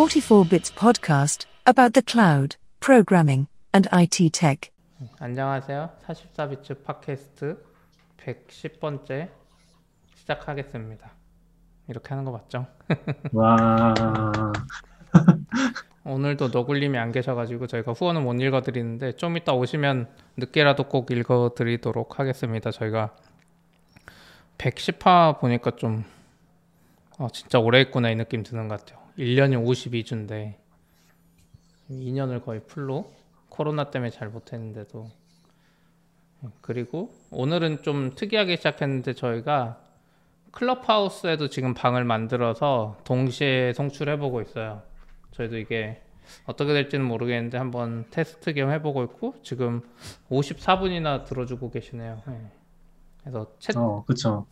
44 Bits podcast about the cloud, programming, and IT tech. 안녕하세요. 44비츠 팟캐스트 110번째 시작하겠습니다. 이렇게 하는 거 맞죠? 와, 오늘도 너굴님이 안 계셔가지고 저희가 후원은 못 읽어드리는데 좀 이따 오시면 늦게라도 꼭 읽어드리도록 하겠습니다. 저희가 110화 보니까 좀 어, 진짜 오래 했구나 이 느낌 드는 것 같아요. 1년이 52주인데 2년을 거의 풀로 코로나 때문에 잘 못했는데도 그리고 오늘은 좀 특이하게 시작했는데 저희가 클럽하우스에도 지금 방을 만들어서 동시에 송출해보고 있어요. 저희도 이게 어떻게 될지는 모르겠는데 한번 테스트 겸 해보고 있고 지금 54분이나 들어주고 계시네요. 네. 그래서 챗 어, 그쵸.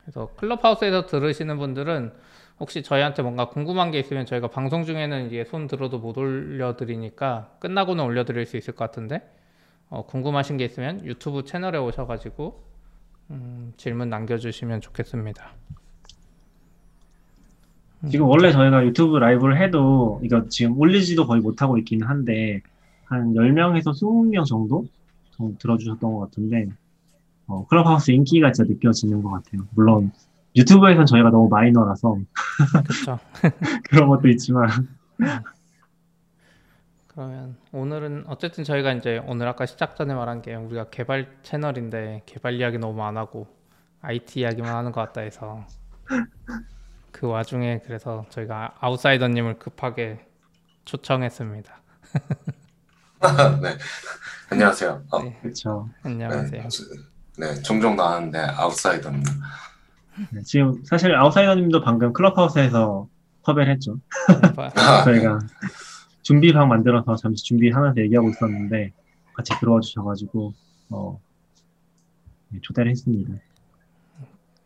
그래서 클럽하우스에서 들으시는 분들은 혹시 저희한테 뭔가 궁금한 게 있으면 저희가 방송 중에는 이게 손 들어도 못 올려드리니까 끝나고는 올려드릴 수 있을 것 같은데 어, 궁금하신 게 있으면 유튜브 채널에 오셔가지고 음, 질문 남겨주시면 좋겠습니다. 지금 원래 저희가 유튜브 라이브를 해도, 이거 지금 올리지도 거의 못하고 있긴 한데, 한 10명에서 20명 정도? 정도 들어주셨던 것 같은데, 어, 클럽하우스 인기가 진짜 느껴지는 것 같아요. 물론, 유튜브에선 저희가 너무 마이너라서 그렇죠. 그런 것도 있지만, 그러면 오늘은 어쨌든 저희가 이제 오늘 아까 시작 전에 말한 게 우리가 개발 채널인데 개발 이야기 너무 안 하고 IT 이야기만 하는 것 같다 해서 그 와중에 그래서 저희가 아웃사이더님을 급하게 초청했습니다. 네. 안녕하세요. 어, 네, 그쵸. 안녕하세요. 네, 종종 나왔는데 아웃사이더입니다. 네, 지금 사실 아웃사이더님도 방금 클럽하우스에서 섭외를 했죠. 아, 저희가 준비방 만들어서 잠시 준비하면서 얘기하고 있었는데, 같이 들어와 주셔가지고, 어, 네, 초대를 했습니다.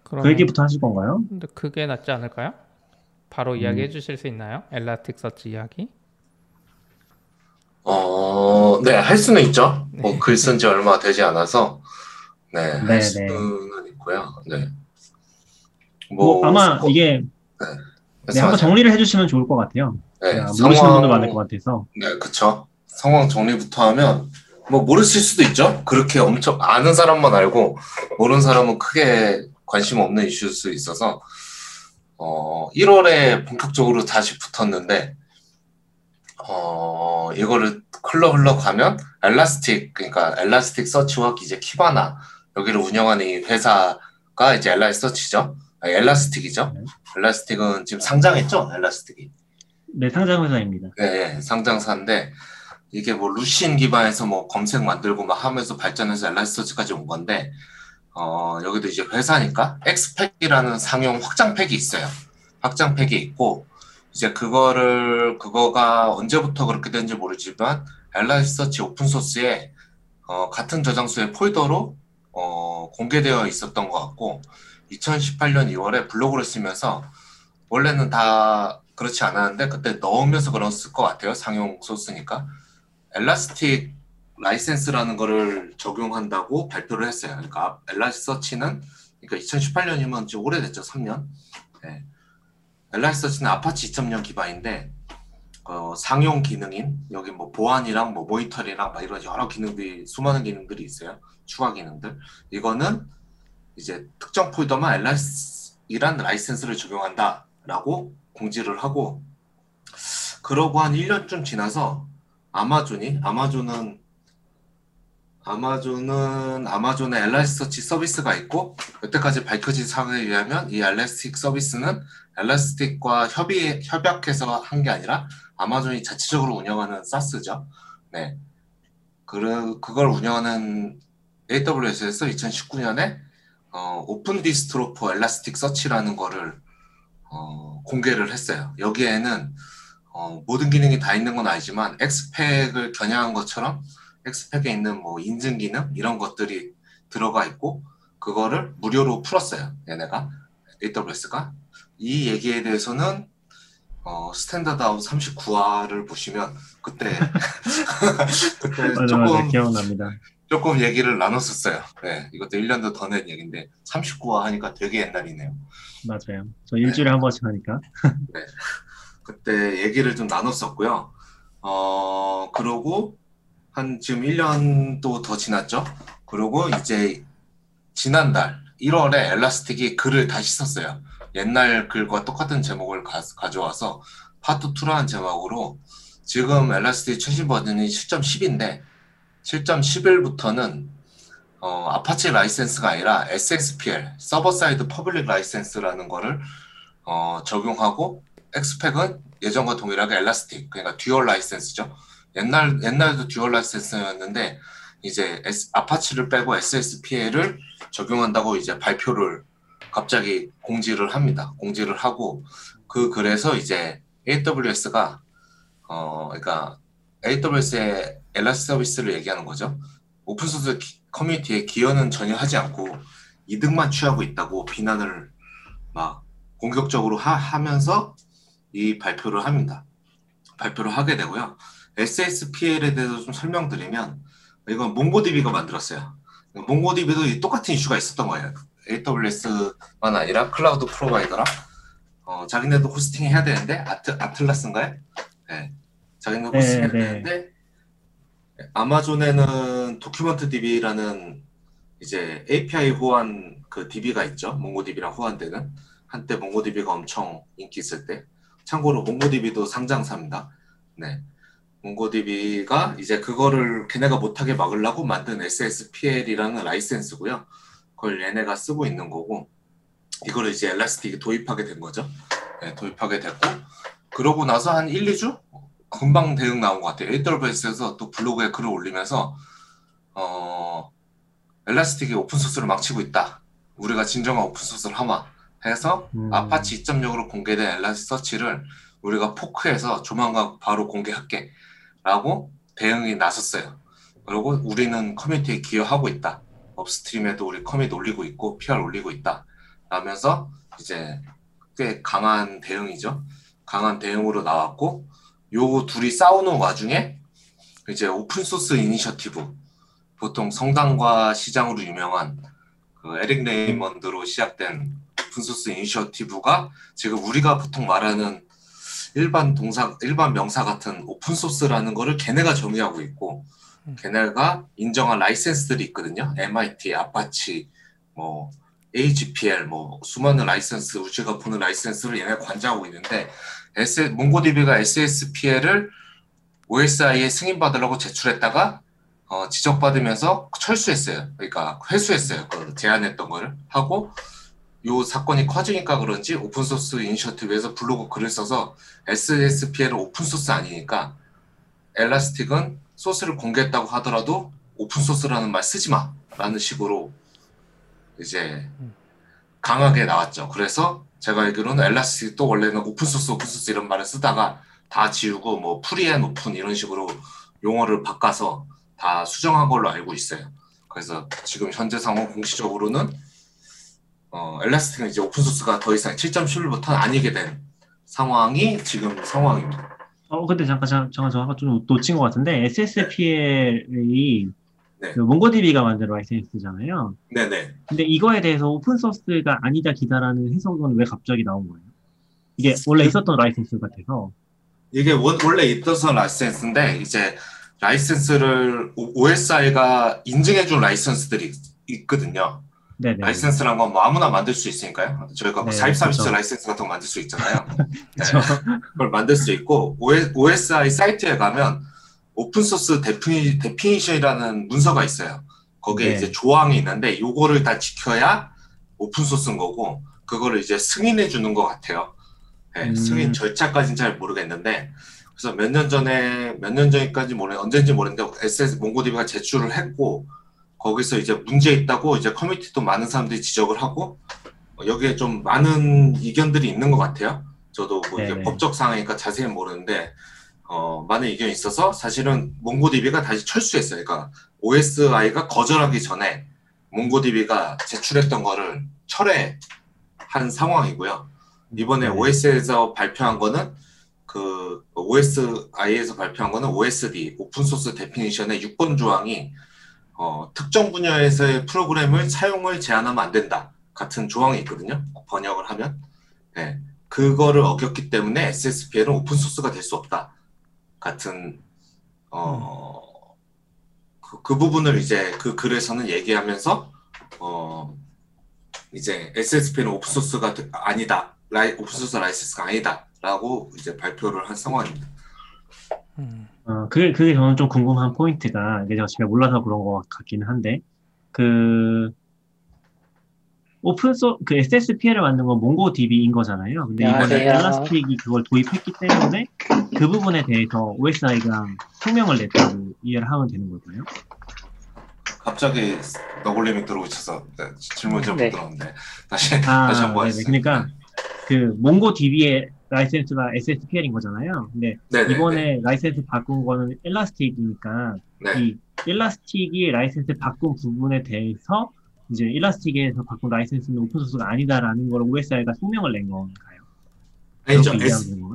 그 얘기부터 하실 건가요? 근데 그게 낫지 않을까요? 바로 이야기해 주실 수 있나요? 엘라스틱 서치 이야기? 어, 네, 할 수는 있죠. 뭐, 글 쓴 지 얼마 되지 않아서, 네, 네, 할 수는 있고요. 네. 뭐, 아마 이게 네, 한번 말씀하세요. 정리를 해주시면 좋을 것 같아요. 네, 아, 모르시는 상황- 분도 많을 것 같아서. 네, 그쵸. 상황 정리부터 하면, 뭐, 모르실 수도 있죠. 그렇게 엄청, 아는 사람만 알고, 모르는 사람은 크게 관심 없는 이슈일 수 있어서, 어, 1월에 본격적으로 다시 붙었는데, 어, 이거를 흘러 흘러 가면, 엘라스틱, 그러니까 엘라스틱 서치와 이제 키바나, 여기를 운영하는 이 회사가 이제 엘라스틱이죠. 아, 엘라스틱이죠. 네. 엘라스틱은 지금 상장했죠? 엘라스틱이. 네, 상장 회사입니다. 네, 상장사인데 이게 뭐 루신 기반에서 뭐 검색 만들고 막 하면서 발전해서 엘라스터치까지 온 건데 어 여기도 이제 회사니까 X-Pack이라는 상용 확장팩이 있어요. 확장팩이 있고 이제 그거를 그거가 언제부터 그렇게 된지 모르지만 Elasticsearch 오픈 소스에 어 같은 저장소의 폴더로 어 공개되어 있었던 것 같고 2018년 2월에 블로그를 쓰면서 원래는 다 그렇지 않았는데 그때 넣으면서 그랬을 것 같아요. 상용 소스니까. Elastic 라이센스라는 거를 적용한다고 발표를 했어요. 그러니까 엘라스서치는 그러니까 2018년이면 지금 오래됐죠. 3년. 네. 엘라스서치는 아파치 2.0 기반인데 어, 상용 기능인 여기 뭐 보안이랑 뭐 모니터링이랑 막 이런 여러 기능들이 수많은 기능들이 있어요. 추가 기능들. 이거는 이제 특정 폴더만 Elastic 이란 라이센스를 적용한다라고 공지를 하고 그러고 한 1년쯤 지나서 아마존이 아마존은 아마존은 아마존의 Elasticsearch 서비스가 있고 여태까지 밝혀진 사항에 의하면 이 Elastic 서비스는 Elastic과 협의 협약해서 한 게 아니라 아마존이 자체적으로 운영하는 SaaS죠. 네. 그 그걸 운영하는 AWS에서 2019년에 어, Open Distro for Elasticsearch라는 거를 어, 공개를 했어요. 여기에는 어, 모든 기능이 다 있는 건 아니지만 X-Pack을 겨냥한 것처럼 X-Pack에 있는 뭐 인증 기능 이런 것들이 들어가 있고 그거를 무료로 풀었어요. 얘네가 AWS가 이 얘기에 대해서는 어, Standard Out 39화를 보시면 그때 그때 맞아, 맞아, 조금 기억납니다. 조금 얘기를 나눴었어요. 네, 이것도 1년도 더된 얘기인데 39화 하니까 되게 옛날이네요. 맞아요. 저 일주일에 한 번씩 하니까. 그때 얘기를 좀 나눴었고요. 어, 그러고 한 지금 1년도 더 지났죠. 그리고 이제 지난달 1월에 엘라스틱이 글을 다시 썼어요. 옛날 글과 똑같은 제목을 가, 가져와서 파트 2라는 제목으로 지금 엘라스틱 최신 버전이 7.10인데 7.11부터는 어, 아파치 라이센스가 아니라 SSPL Server Side Public License라는 거를 어, 적용하고 X-Pack은 예전과 동일하게 Elastic 그러니까 dual 라이센스죠. 옛날 옛날에도 dual 라이센스였는데 이제 S, Apache를 빼고 SSPL을 적용한다고 이제 발표를 갑자기 공지를 합니다. 공지를 하고 그 글에서 이제 AWS가 어 그러니까 AWS의 엘라스 서비스를 얘기하는 거죠. 오픈소스 커뮤니티에 기여는 전혀 하지 않고 이득만 취하고 있다고 비난을 막 공격적으로 하, 하면서 이 발표를 합니다. 발표를 하게 되고요. SSPL에 대해서 좀 설명드리면 이건 MongoDB가 만들었어요. MongoDB도 똑같은 이슈가 있었던 거예요. AWS만 아니라 클라우드 provider랑 어, 자기네도 hosting 해야 되는데 아트, Atlas인가요? 네. 자기네 네, 호스팅 해야 네. 되는데 아마존에는 도큐먼트 DB라는 이제 API 호환 그 DB가 있죠. 몽고DB랑 호환되는 한때 몽고DB가 엄청 인기 있을 때 참고로 몽고DB도 상장사입니다. 네. 몽고DB가 이제 그거를 걔네가 못하게 막으려고 만든 SSPL이라는 라이센스고요. 그걸 얘네가 쓰고 있는 거고 이거를 이제 엘라스틱이 도입하게 된 거죠. 네, 도입하게 됐고 그러고 나서 한 1, 2주 금방 대응 나온 것 같아요. AWS에서 또 블로그에 글을 올리면서 어 Elastic이 오픈소스를 망치고 있다. 우리가 진정한 오픈소스를 하마 해서 음. 아파치 2.0으로 공개된 엘라스서치를 우리가 fork해서 조만간 바로 공개할게 라고 대응이 나섰어요. 그리고 우리는 커뮤니티에 기여하고 있다. upstream에도 우리 commit 올리고 있고 PR 올리고 있다. 라면서 이제 꽤 강한 대응이죠. 강한 대응으로 나왔고 요 둘이 싸우는 와중에 이제 Open Source Initiative 보통 성당과 시장으로 유명한 그 에릭 레이먼드로 시작된 Open Source Initiative가 지금 우리가 보통 말하는 일반 동사, 일반 명사 같은 오픈 소스라는 거를 걔네가 정의하고 있고, 걔네가 인정한 라이센스들이 있거든요. MIT, Apache, 뭐, AGPL, 뭐, 수많은 라이센스, 우리가 보는 라이센스를 얘네가 관장하고 있는데, S, MongoDB가 SSPL을 OSI에 승인받으려고 제출했다가, 어, 지적받으면서 철수했어요. 그러니까 회수했어요. 그 제안했던 거를 하고, 요 사건이 커지니까 그런지 Open Source Initiative에서 블로그 글을 써서 SSPL은 오픈소스 아니니까 Elastic은 소스를 공개했다고 하더라도 오픈소스라는 말 쓰지 마 라는 식으로 이제 강하게 나왔죠. 그래서 제가 알기로는 Elastic도 원래는 오픈소스 오픈소스 이런 말을 쓰다가 다 지우고 뭐 free and open 이런 식으로 용어를 바꿔서 다 수정한 걸로 알고 있어요. 그래서 지금 현재 상황 공식적으로는 어, Elastic은 이제 오픈소스가 더 이상 7.11부터는 아니게 된 상황이 지금 상황입니다. 어, 근데 잠깐, 잠깐, 잠깐, 저 아까 좀 놓친 것 같은데, SSPL이 네. 그 MongoDB가 만든 라이센스잖아요. 네네. 근데 이거에 대해서 오픈소스가 아니다 기다라는 해석은 왜 갑자기 나온 거예요? 이게 원래 있었던 라이센스 같아서. 이게 원, 원래 있던 라이센스인데 이제 라이센스를 OSI가 인증해준 라이센스들이 있거든요. 네네. 라이센스란 건 뭐 아무나 만들 수 있으니까요. 저희가 뭐 네, 44bits 그쵸. 라이센스 같은 거 만들 수 있잖아요. 네. 그쵸. 그걸 만들 수 있고 OSI 사이트에 가면 Open Source Defini, Definition이라는 문서가 있어요. 거기에 네. 이제 조항이 있는데 요거를 다 지켜야 오픈소스인 거고 그거를 이제 승인해 주는 것 같아요. 네, 음. 승인 절차까지는 잘 모르겠는데 그래서 몇 년 전에 몇 년 전까지 모르 언제인지 모르는데 SS MongoDB가 제출을 했고 거기서 이제 문제 있다고 이제 커뮤니티도 많은 사람들이 지적을 하고 어, 여기에 좀 많은 이견들이 있는 것 같아요. 저도 뭐 이게. 법적 상황이니까 자세히는 모르는데 어, 많은 의견이 있어서 사실은 MongoDB가 다시 철수했어요. 그러니까 OSI가 거절하기 전에 MongoDB가 제출했던 거를 철회한 상황이고요. 이번에 네. OS에서 발표한 거는 그 OSI에서 발표한 거는 OSD Open Source Definition의 6번 조항이 어, 특정 분야에서의 프로그램을 사용을 제한하면 안 된다 같은 조항이 있거든요. 번역을 하면 네. 그거를 어겼기 때문에 SSPL은 오픈 소스가 될 수 없다. 같은 어, 그, 그 부분을 이제 그 글에서는 얘기하면서 어, 이제 SSP는 오픈 소스가 되- 아니다. 라이, 오픈 소스 라이센스가 아니다라고 이제 발표를 한 상황입니다. 음. 어, 그게, 그게 저는 좀 궁금한 포인트가, 이게 제가 잘 몰라서 그런 것 같기는 한데, 그, 오픈소, 그 SSPL을 만든 건 MongoDB인 거잖아요. 근데 이번에 안녕하세요. Elastic이 그걸 도입했기 때문에 그 부분에 대해서 OSI가 성명을 냈다고 이해를 하면 되는 걸까요? 갑자기 너굴님이 들어오셔서 네, 질문 좀 네. 들었는데 다시 아, 다시 한번 네네. 해주세요. 그러니까 그 MongoDB의 라이센스가 SSPL인 거잖아요. 근데 네네, 네, 이번에 라이센스 바꾼 거는 Elastic이니까 네. 이 Elastic이 라이센스 바꾼 부분에 대해서 이제 Elastic에서 바꾼 라이센스는 오픈소스가 아니다라는 걸 OSI가 성명을 낸 건가요? 아니죠.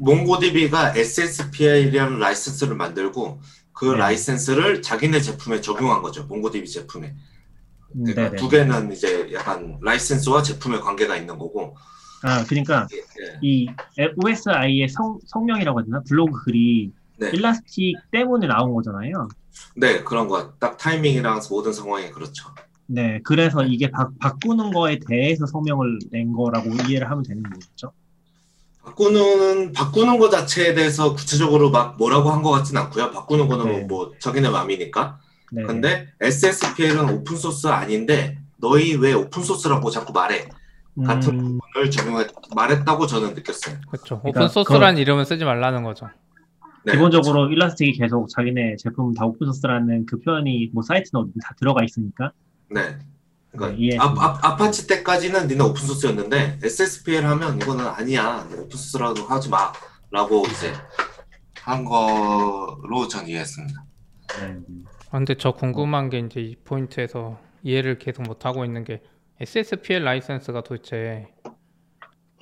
MongoDB가 SSPL이라는 라이센스를 만들고 그 네. 라이센스를 자기네 제품에 적용한 거죠. MongoDB 제품에. 음, 그러니까 네네. 두 개는 이제 약간 라이센스와 제품의 관계가 있는 거고. 아, 그러니까 예, 예. 이 OSI의 성, 성명이라고 해야 되나? 블로그 글이 네. Elastic 때문에 나온 거잖아요. 네, 그런 거. 딱 타이밍이랑 모든 상황이 그렇죠. 네, 그래서 이게 바, 바꾸는 거에 대해서 성명을 낸 거라고 이해를 하면 되는 거겠죠? 바꾸는 바꾸는 거 자체에 대해서 구체적으로 막 뭐라고 한 것 같진 않고요. 바꾸는 거는 네. 뭐, 뭐 자기네 마음이니까. 네. 근데 SSPL은 오픈 소스 아닌데 너희 왜 오픈 소스라고 자꾸 말해? 같은 음, 을 적용해 말했다고 저는 느꼈어요. 그렇죠. 그러니까 오픈 소스란 이름을 쓰지 말라는 거죠. 네, 기본적으로 Elastic이 계속 자기네 제품 다 오픈 소스라는 그 표현이 뭐 사이트나 어디 다 들어가 있으니까 네. 그러니까 네, 이해했습니다. 아, 아, 아파치 때까지는 니네 오픈 소스였는데 SSPL 하면 이거는 아니야. 오픈 소스라고 하지 마라고 이제 한 거로 전 이해했습니다. 네. 아, 근데 저 궁금한 게 이제 이 포인트에서 이해를 계속 못 하고 있는 게 SSPL 라이센스가 도대체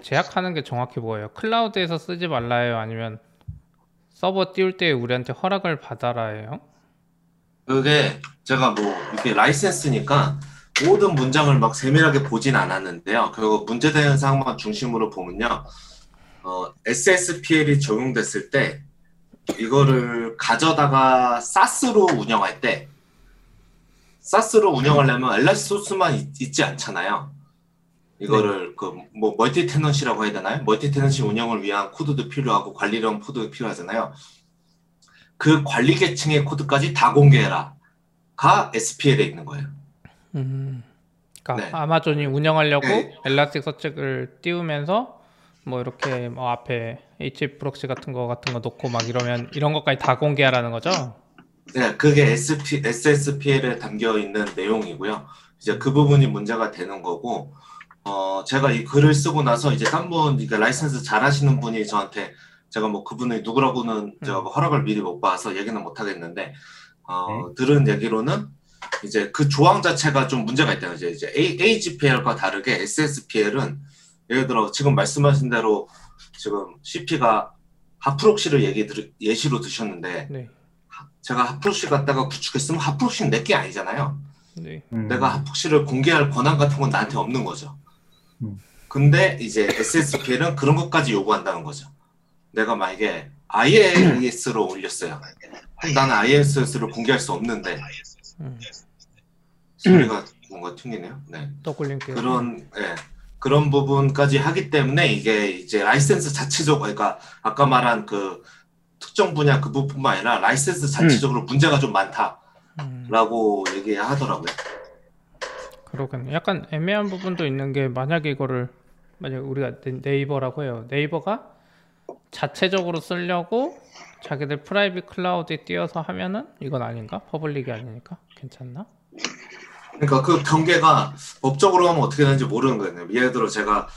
제약하는 게 정확히 뭐예요? 클라우드에서 쓰지 말라요? 아니면 서버 띄울 때 우리한테 허락을 받아라예요? 그게 제가 뭐 이게 라이센스니까 모든 문장을 막 세밀하게 보진 않았는데요. 결국 문제되는 사항만 중심으로 보면요. 어, SSPL이 적용됐을 때 이거를 가져다가 사스로 운영할 때 SaaS로 운영하려면 Elas 소스만 있, 있지 않잖아요. 이거를 그뭐 multi tenancy라고 해야 되나요? multi tenancy 운영을 위한 코드도 필요하고 관리용 코드도 필요하잖아요. 그 관리 계층의 코드까지 다 공개해라. 가 SSPL에 있는 거예요. 음, 그러니까 네. 아마존이 운영하려고 네. Elasticsearch를 띄우면서 뭐 이렇게 뭐 앞에 HAProxy 같은 거 같은 거 놓고 막 이러면 이런 것까지 다 공개하라는 거죠? 네, 그게 SP, SSPL에 담겨 있는 내용이고요. 이제 그 부분이 문제가 되는 거고, 어, 제가 이 글을 쓰고 나서 이제 딴 분, 그러니까 라이센스 잘 하시는 분이 저한테 제가 뭐 그분이 누구라고는 제가 뭐 허락을 미리 못 받아서 얘기는 못 하겠는데, 어, 들은 얘기로는 이제 그 조항 자체가 좀 문제가 있다는 거죠. 이제 A, AGPL과 다르게 SSPL은 예를 들어 지금 말씀하신 대로 지금 CP가 하프록시를 얘기 들, 예시로 드셨는데, 네. 제가 하프록시 갖다가 구축했으면 하프록시는 내게 아니잖아요. 네. 음, 내가 하프록시를 공개할 권한 같은 건 나한테 없는 거죠. 음. 근데 이제 SSPL은 그런 것까지 요구한다는 거죠. 내가 만약에 IIS로 올렸어요. 나는 IIS를 공개할 수 없는데 음. 소리가 뭔가 튕기네요. 네. 떠굴림께 그런 예. 그런 부분까지 하기 때문에 이게 이제 라이센스 자체적으로 그러니까 아까 말한 그 특정 분야 그 부분뿐만 아니라 라이센스 자체적으로 문제가 좀 많다라고 음, 얘기하더라고요. 그러겠네. 약간 애매한 부분도 있는 게 만약에 이거를 만약 우리가 네- 네이버라고 해요. 네이버가 자체적으로 쓰려고 자기들 private cloud에 띄어서 하면은 이건 아닌가? public이 아니니까 괜찮나? 그러니까 그 경계가 법적으로 하면 어떻게 되는지 모르는 거예요. 예를 들어 제가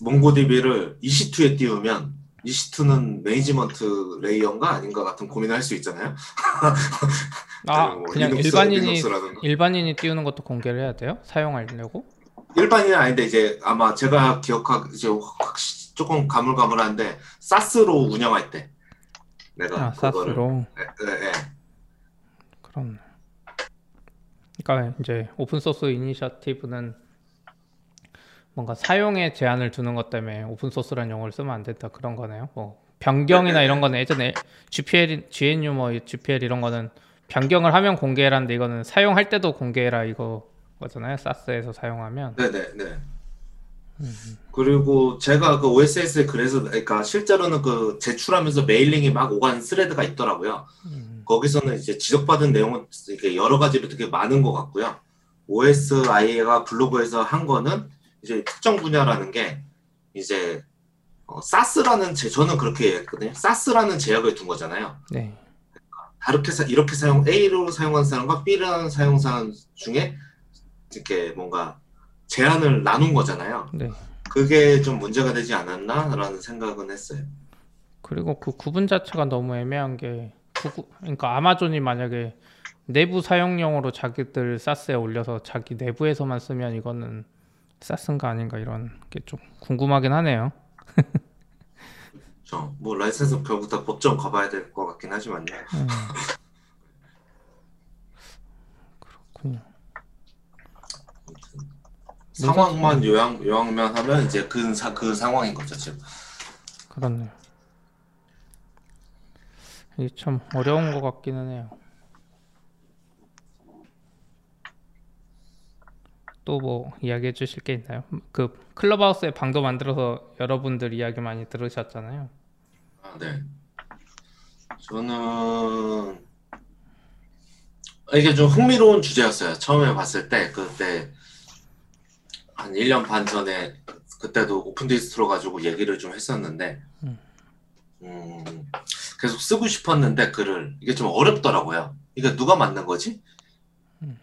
MongoDB를 EC2에 띄우면 EC2는 management layer인가 아닌가 같은 고민을 할 수 있잖아요. 아 뭐 그냥 일반인이 Linux라든가. 일반인이 띄우는 것도 공개를 해야 돼요? 사용하려고? 일반인은 아닌데 이제 아마 제가 기억하 이제 확 조금 가물가물한데 SaaS로 운영할 때 내가 아 그거를 SaaS로 예, 예, 예. 그럼 그러니까 이제 Open Source Initiative는 뭔가 사용에 제한을 두는 것 때문에 오픈 소스라는 용어를 쓰면 안 된다 그런 거네요. 뭐 변경이나 이런 거는 예전에 GPL, GNU 뭐 GPL 이런 거는 변경을 하면 공개해라는데 이거는 사용할 때도 공개해라 이거 거잖아요. SaaS에서 사용하면. 네네네. 그리고 제가 그 OSS에 그래서 그러니까 실제로는 그 제출하면서 mailing이 막 오간 thread가 있더라고요. 음, 거기서는 이제 지적받은 내용은 이게 여러 가지로 되게 많은 것 같고요. OSI가 블로그에서 한 거는 이제 특정 분야라는 게 이제 어, 사스라는 제 저는 그렇게 했거든요. 사스라는 제약을 둔 거잖아요. 네. 다르게 사, 이렇게 사용 A로 사용한 사람과 B라는 사용 사람 중에 이렇게 뭔가 제한을 나눈 거잖아요. 네. 그게 좀 문제가 되지 않았나라는 생각은 했어요. 그리고 그 구분 자체가 너무 애매한 게 구구, 그러니까 아마존이 만약에 내부 사용용으로 자기들 SaaS에 올려서 자기 내부에서만 쓰면 이거는 SaaS인가 아닌가 이런 게 좀 궁금하긴 하네요. 저뭐 라이센스 결국 다 법정 가봐야 될 것 같긴 하지만요. 음. 그렇군요. 아무튼 상황만 요약 요약만 하면 이제 그, 사, 그 상황인 거죠 지금. 그렇네요. 이게 참 어려운 것 같기는 해요. 또 뭐 이야기해 주실 게 있나요? 그 Clubhouse에 방도 만들어서 여러분들 이야기 많이 들으셨잖아요. 아, 네. 저는 이게 좀 흥미로운 주제였어요. 처음에 봤을 때 그때 한 1년 반 전에 그때도 Open Distro 가지고 얘기를 좀 했었는데 음. 음, 계속 쓰고 싶었는데 글을 이게 좀 어렵더라고요. 이게 누가 만든 거지? 음.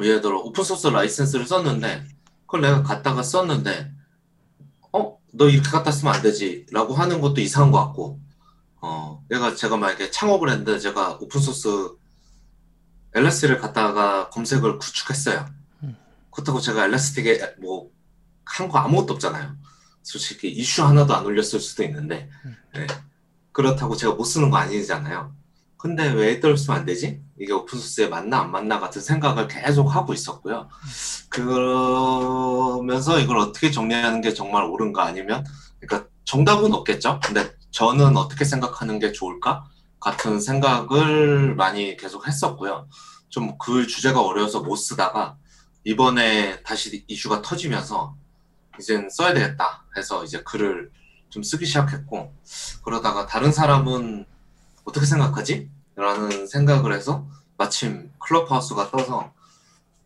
예를 들어 오픈 소스 라이센스를 썼는데 그걸 내가 갖다가 썼는데 어? 너 이렇게 갖다 쓰면 안 되지 라고 하는 것도 이상한 것 같고 어, 얘가 제가 만약에 창업을 했는데 제가 오픈소스 Elastic을 갖다가 검색을 구축했어요. 음. 그렇다고 제가 Elastic에 뭐 한 거 아무것도 없잖아요. 솔직히 이슈 하나도 안 올렸을 수도 있는데 음. 네. 그렇다고 제가 못 쓰는 거 아니잖아요. 근데 왜 애들 쓰면 안 되지? 이게 오픈소스에 맞나 안 맞나 같은 생각을 계속 하고 있었고요. 그러면서 이걸 어떻게 정리하는 게 정말 옳은가 아니면 그러니까 정답은 없겠죠. 근데 저는 어떻게 생각하는 게 좋을까 같은 생각을 많이 계속 했었고요. 좀 그 주제가 어려워서 못 쓰다가 이번에 다시 이슈가 터지면서 이젠 써야 되겠다 해서 이제 글을 좀 쓰기 시작했고 그러다가 다른 사람은 어떻게 생각하지? 라는 생각을 해서 마침 클럽하우스가 떠서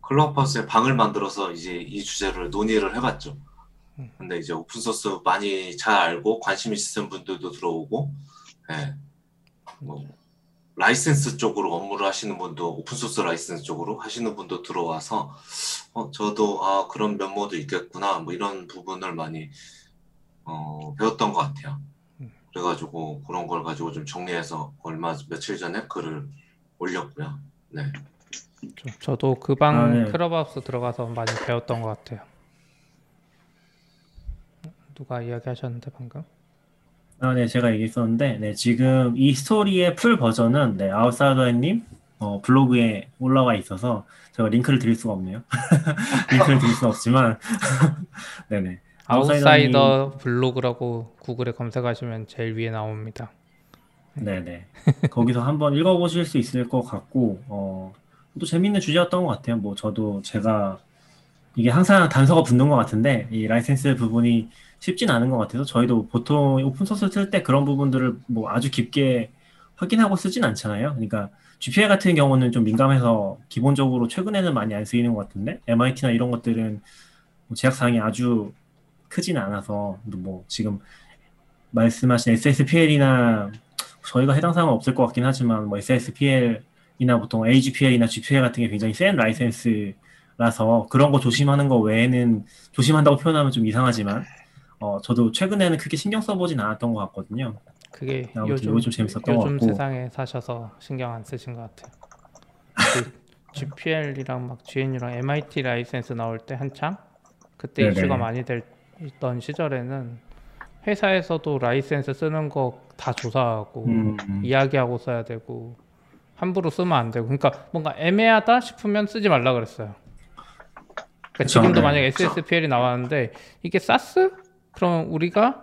클럽하우스에 방을 만들어서 이제 이 주제를 논의를 해봤죠. 근데 이제 open source 많이 잘 알고 관심 있으신 분들도 들어오고, 예. 뭐, 라이센스 쪽으로 업무를 하시는 분도, open source 라이센스 쪽으로 하시는 분도 들어와서, 어, 저도, 아, 그런 면모도 있겠구나, 뭐 이런 부분을 많이, 어, 배웠던 것 같아요. 그래가지고 그런 걸 가지고 좀 정리해서 얼마, 며칠 전에 글을 올렸고요. 네. 좀 저도 그방 아, 네. 클럽하우스 들어가서 많이 배웠던 것 같아요. 누가 이야기하셨는데 방금? 아, 네, 제가 얘기했었는데, 네, 지금 이 스토리의 풀 버전은, 네, 아웃사이더님, 어, 블로그에 올라와 있어서, 제가 링크를 드릴 수가 없네요. 링크를 드릴 수는 없지만, 네네. 아웃사이더 블로그라고 구글에 검색하시면 제일 위에 나옵니다. 네네. 거기서 한번 읽어보실 수 있을 것 같고, 어, 또 재밌는 주제였던 것 같아요. 뭐, 저도 제가, 이게 항상 단서가 붙는 것 같은데, 이 라이센스 부분이 쉽진 않은 것 같아서, 저희도 보통 open source 쓸 때 그런 부분들을 뭐 아주 깊게 확인하고 쓰진 않잖아요. 그러니까, GPL 같은 경우는 좀 민감해서 기본적으로 최근에는 많이 안 쓰이는 것 같은데, MIT나 이런 것들은 뭐 제약 사항이 아주 크진 않아서, 뭐, 지금 말씀하신 SSPL이나 저희가 해당 사항은 없을 것 같긴 하지만 뭐 SSPL이나 보통 AGPL이나 GPL 같은 게 굉장히 센 라이센스 라서 그런 거 조심하는 거 외에는 조심한다고 표현하면 좀 이상하지만 어 저도 최근에는 크게 신경 써보진 않았던 것 같거든요. 그게 요즘 좀 재밌었던 것 요즘. 세상에 사셔서 신경 안 쓰신 것 같아요. 그 GPL이랑 막 GNU랑 MIT 라이센스 나올 때 한참 그때 네네. 이슈가 많이 됐던 시절에는 회사에서도 라이센스 쓰는 거 다 조사하고 음, 음. 이야기하고 써야 되고 함부로 쓰면 안 되고 그러니까 뭔가 애매하다 싶으면 쓰지 말라 그랬어요. 그러니까 그쵸, 지금도 네, 만약에. SSPL이 나왔는데 이게 SaaS? 그럼 우리가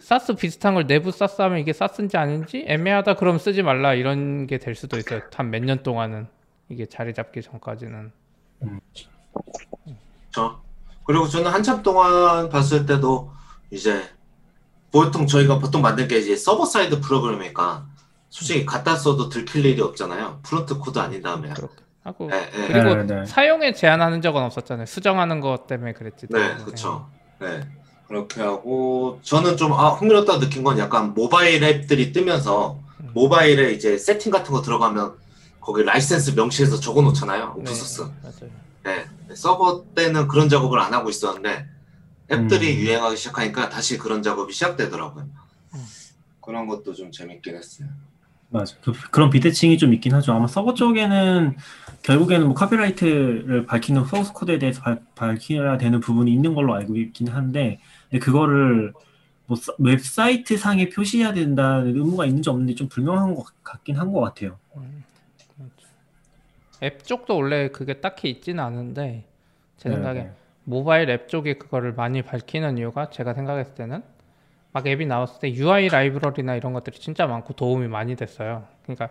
SaaS 비슷한 걸 내부 SaaS 하면 이게 SaaS인지 아닌지 애매하다 그럼 쓰지 말라 이런 게 될 수도 있어요. 한 몇 년 동안은 이게 자리 잡기 전까지는. 저 그리고 저는 한참 동안 봤을 때도 이제 보통 저희가 보통 만든 게 이제 server side 프로그램이니까 솔직히 갖다 써도 들킬 일이 없잖아요. front 코드 아닌 다음에. 그렇게 하고 네, 네. 그리고 네, 네. 사용에 제한하는 적은 없었잖아요. 수정하는 것 때문에 그랬지. 네, 그렇죠. 네. 그렇게 하고 저는 좀 아, 흥미롭다 느낀 건 약간 모바일 앱들이 뜨면서 음. 모바일에 이제 세팅 같은 거 들어가면 거기 라이센스 명시해서 적어 놓잖아요. open source. 맞아요. 네. 서버 때는 그런 작업을 안 하고 있었는데 앱들이 음. 유행하기 시작하니까 다시 그런 작업이 시작되더라고요. 음. 그런 것도 좀 재밌긴 했어요. 맞아. 그, 그런 비대칭이 좀 있긴 하죠. 아마 서버 쪽에는 결국에는 뭐 copyright를 밝히는 source code에 대해서 발, 밝혀야 되는 부분이 있는 걸로 알고 있긴 한데, 근데 그거를 뭐 서- 웹사이트 상에 표시해야 된다는 의무가 있는지 없는지 좀 불명한 것 같긴 한 것 같아요. 음. 앱 쪽도 원래 그게 딱히 있지는 않은데 제 네, 생각에 네. 모바일 앱 쪽이 그거를 많이 밝히는 이유가 제가 생각했을 때는 막 앱이 나왔을 때 UI 라이브러리나 이런 것들이 진짜 많고 도움이 많이 됐어요. 그러니까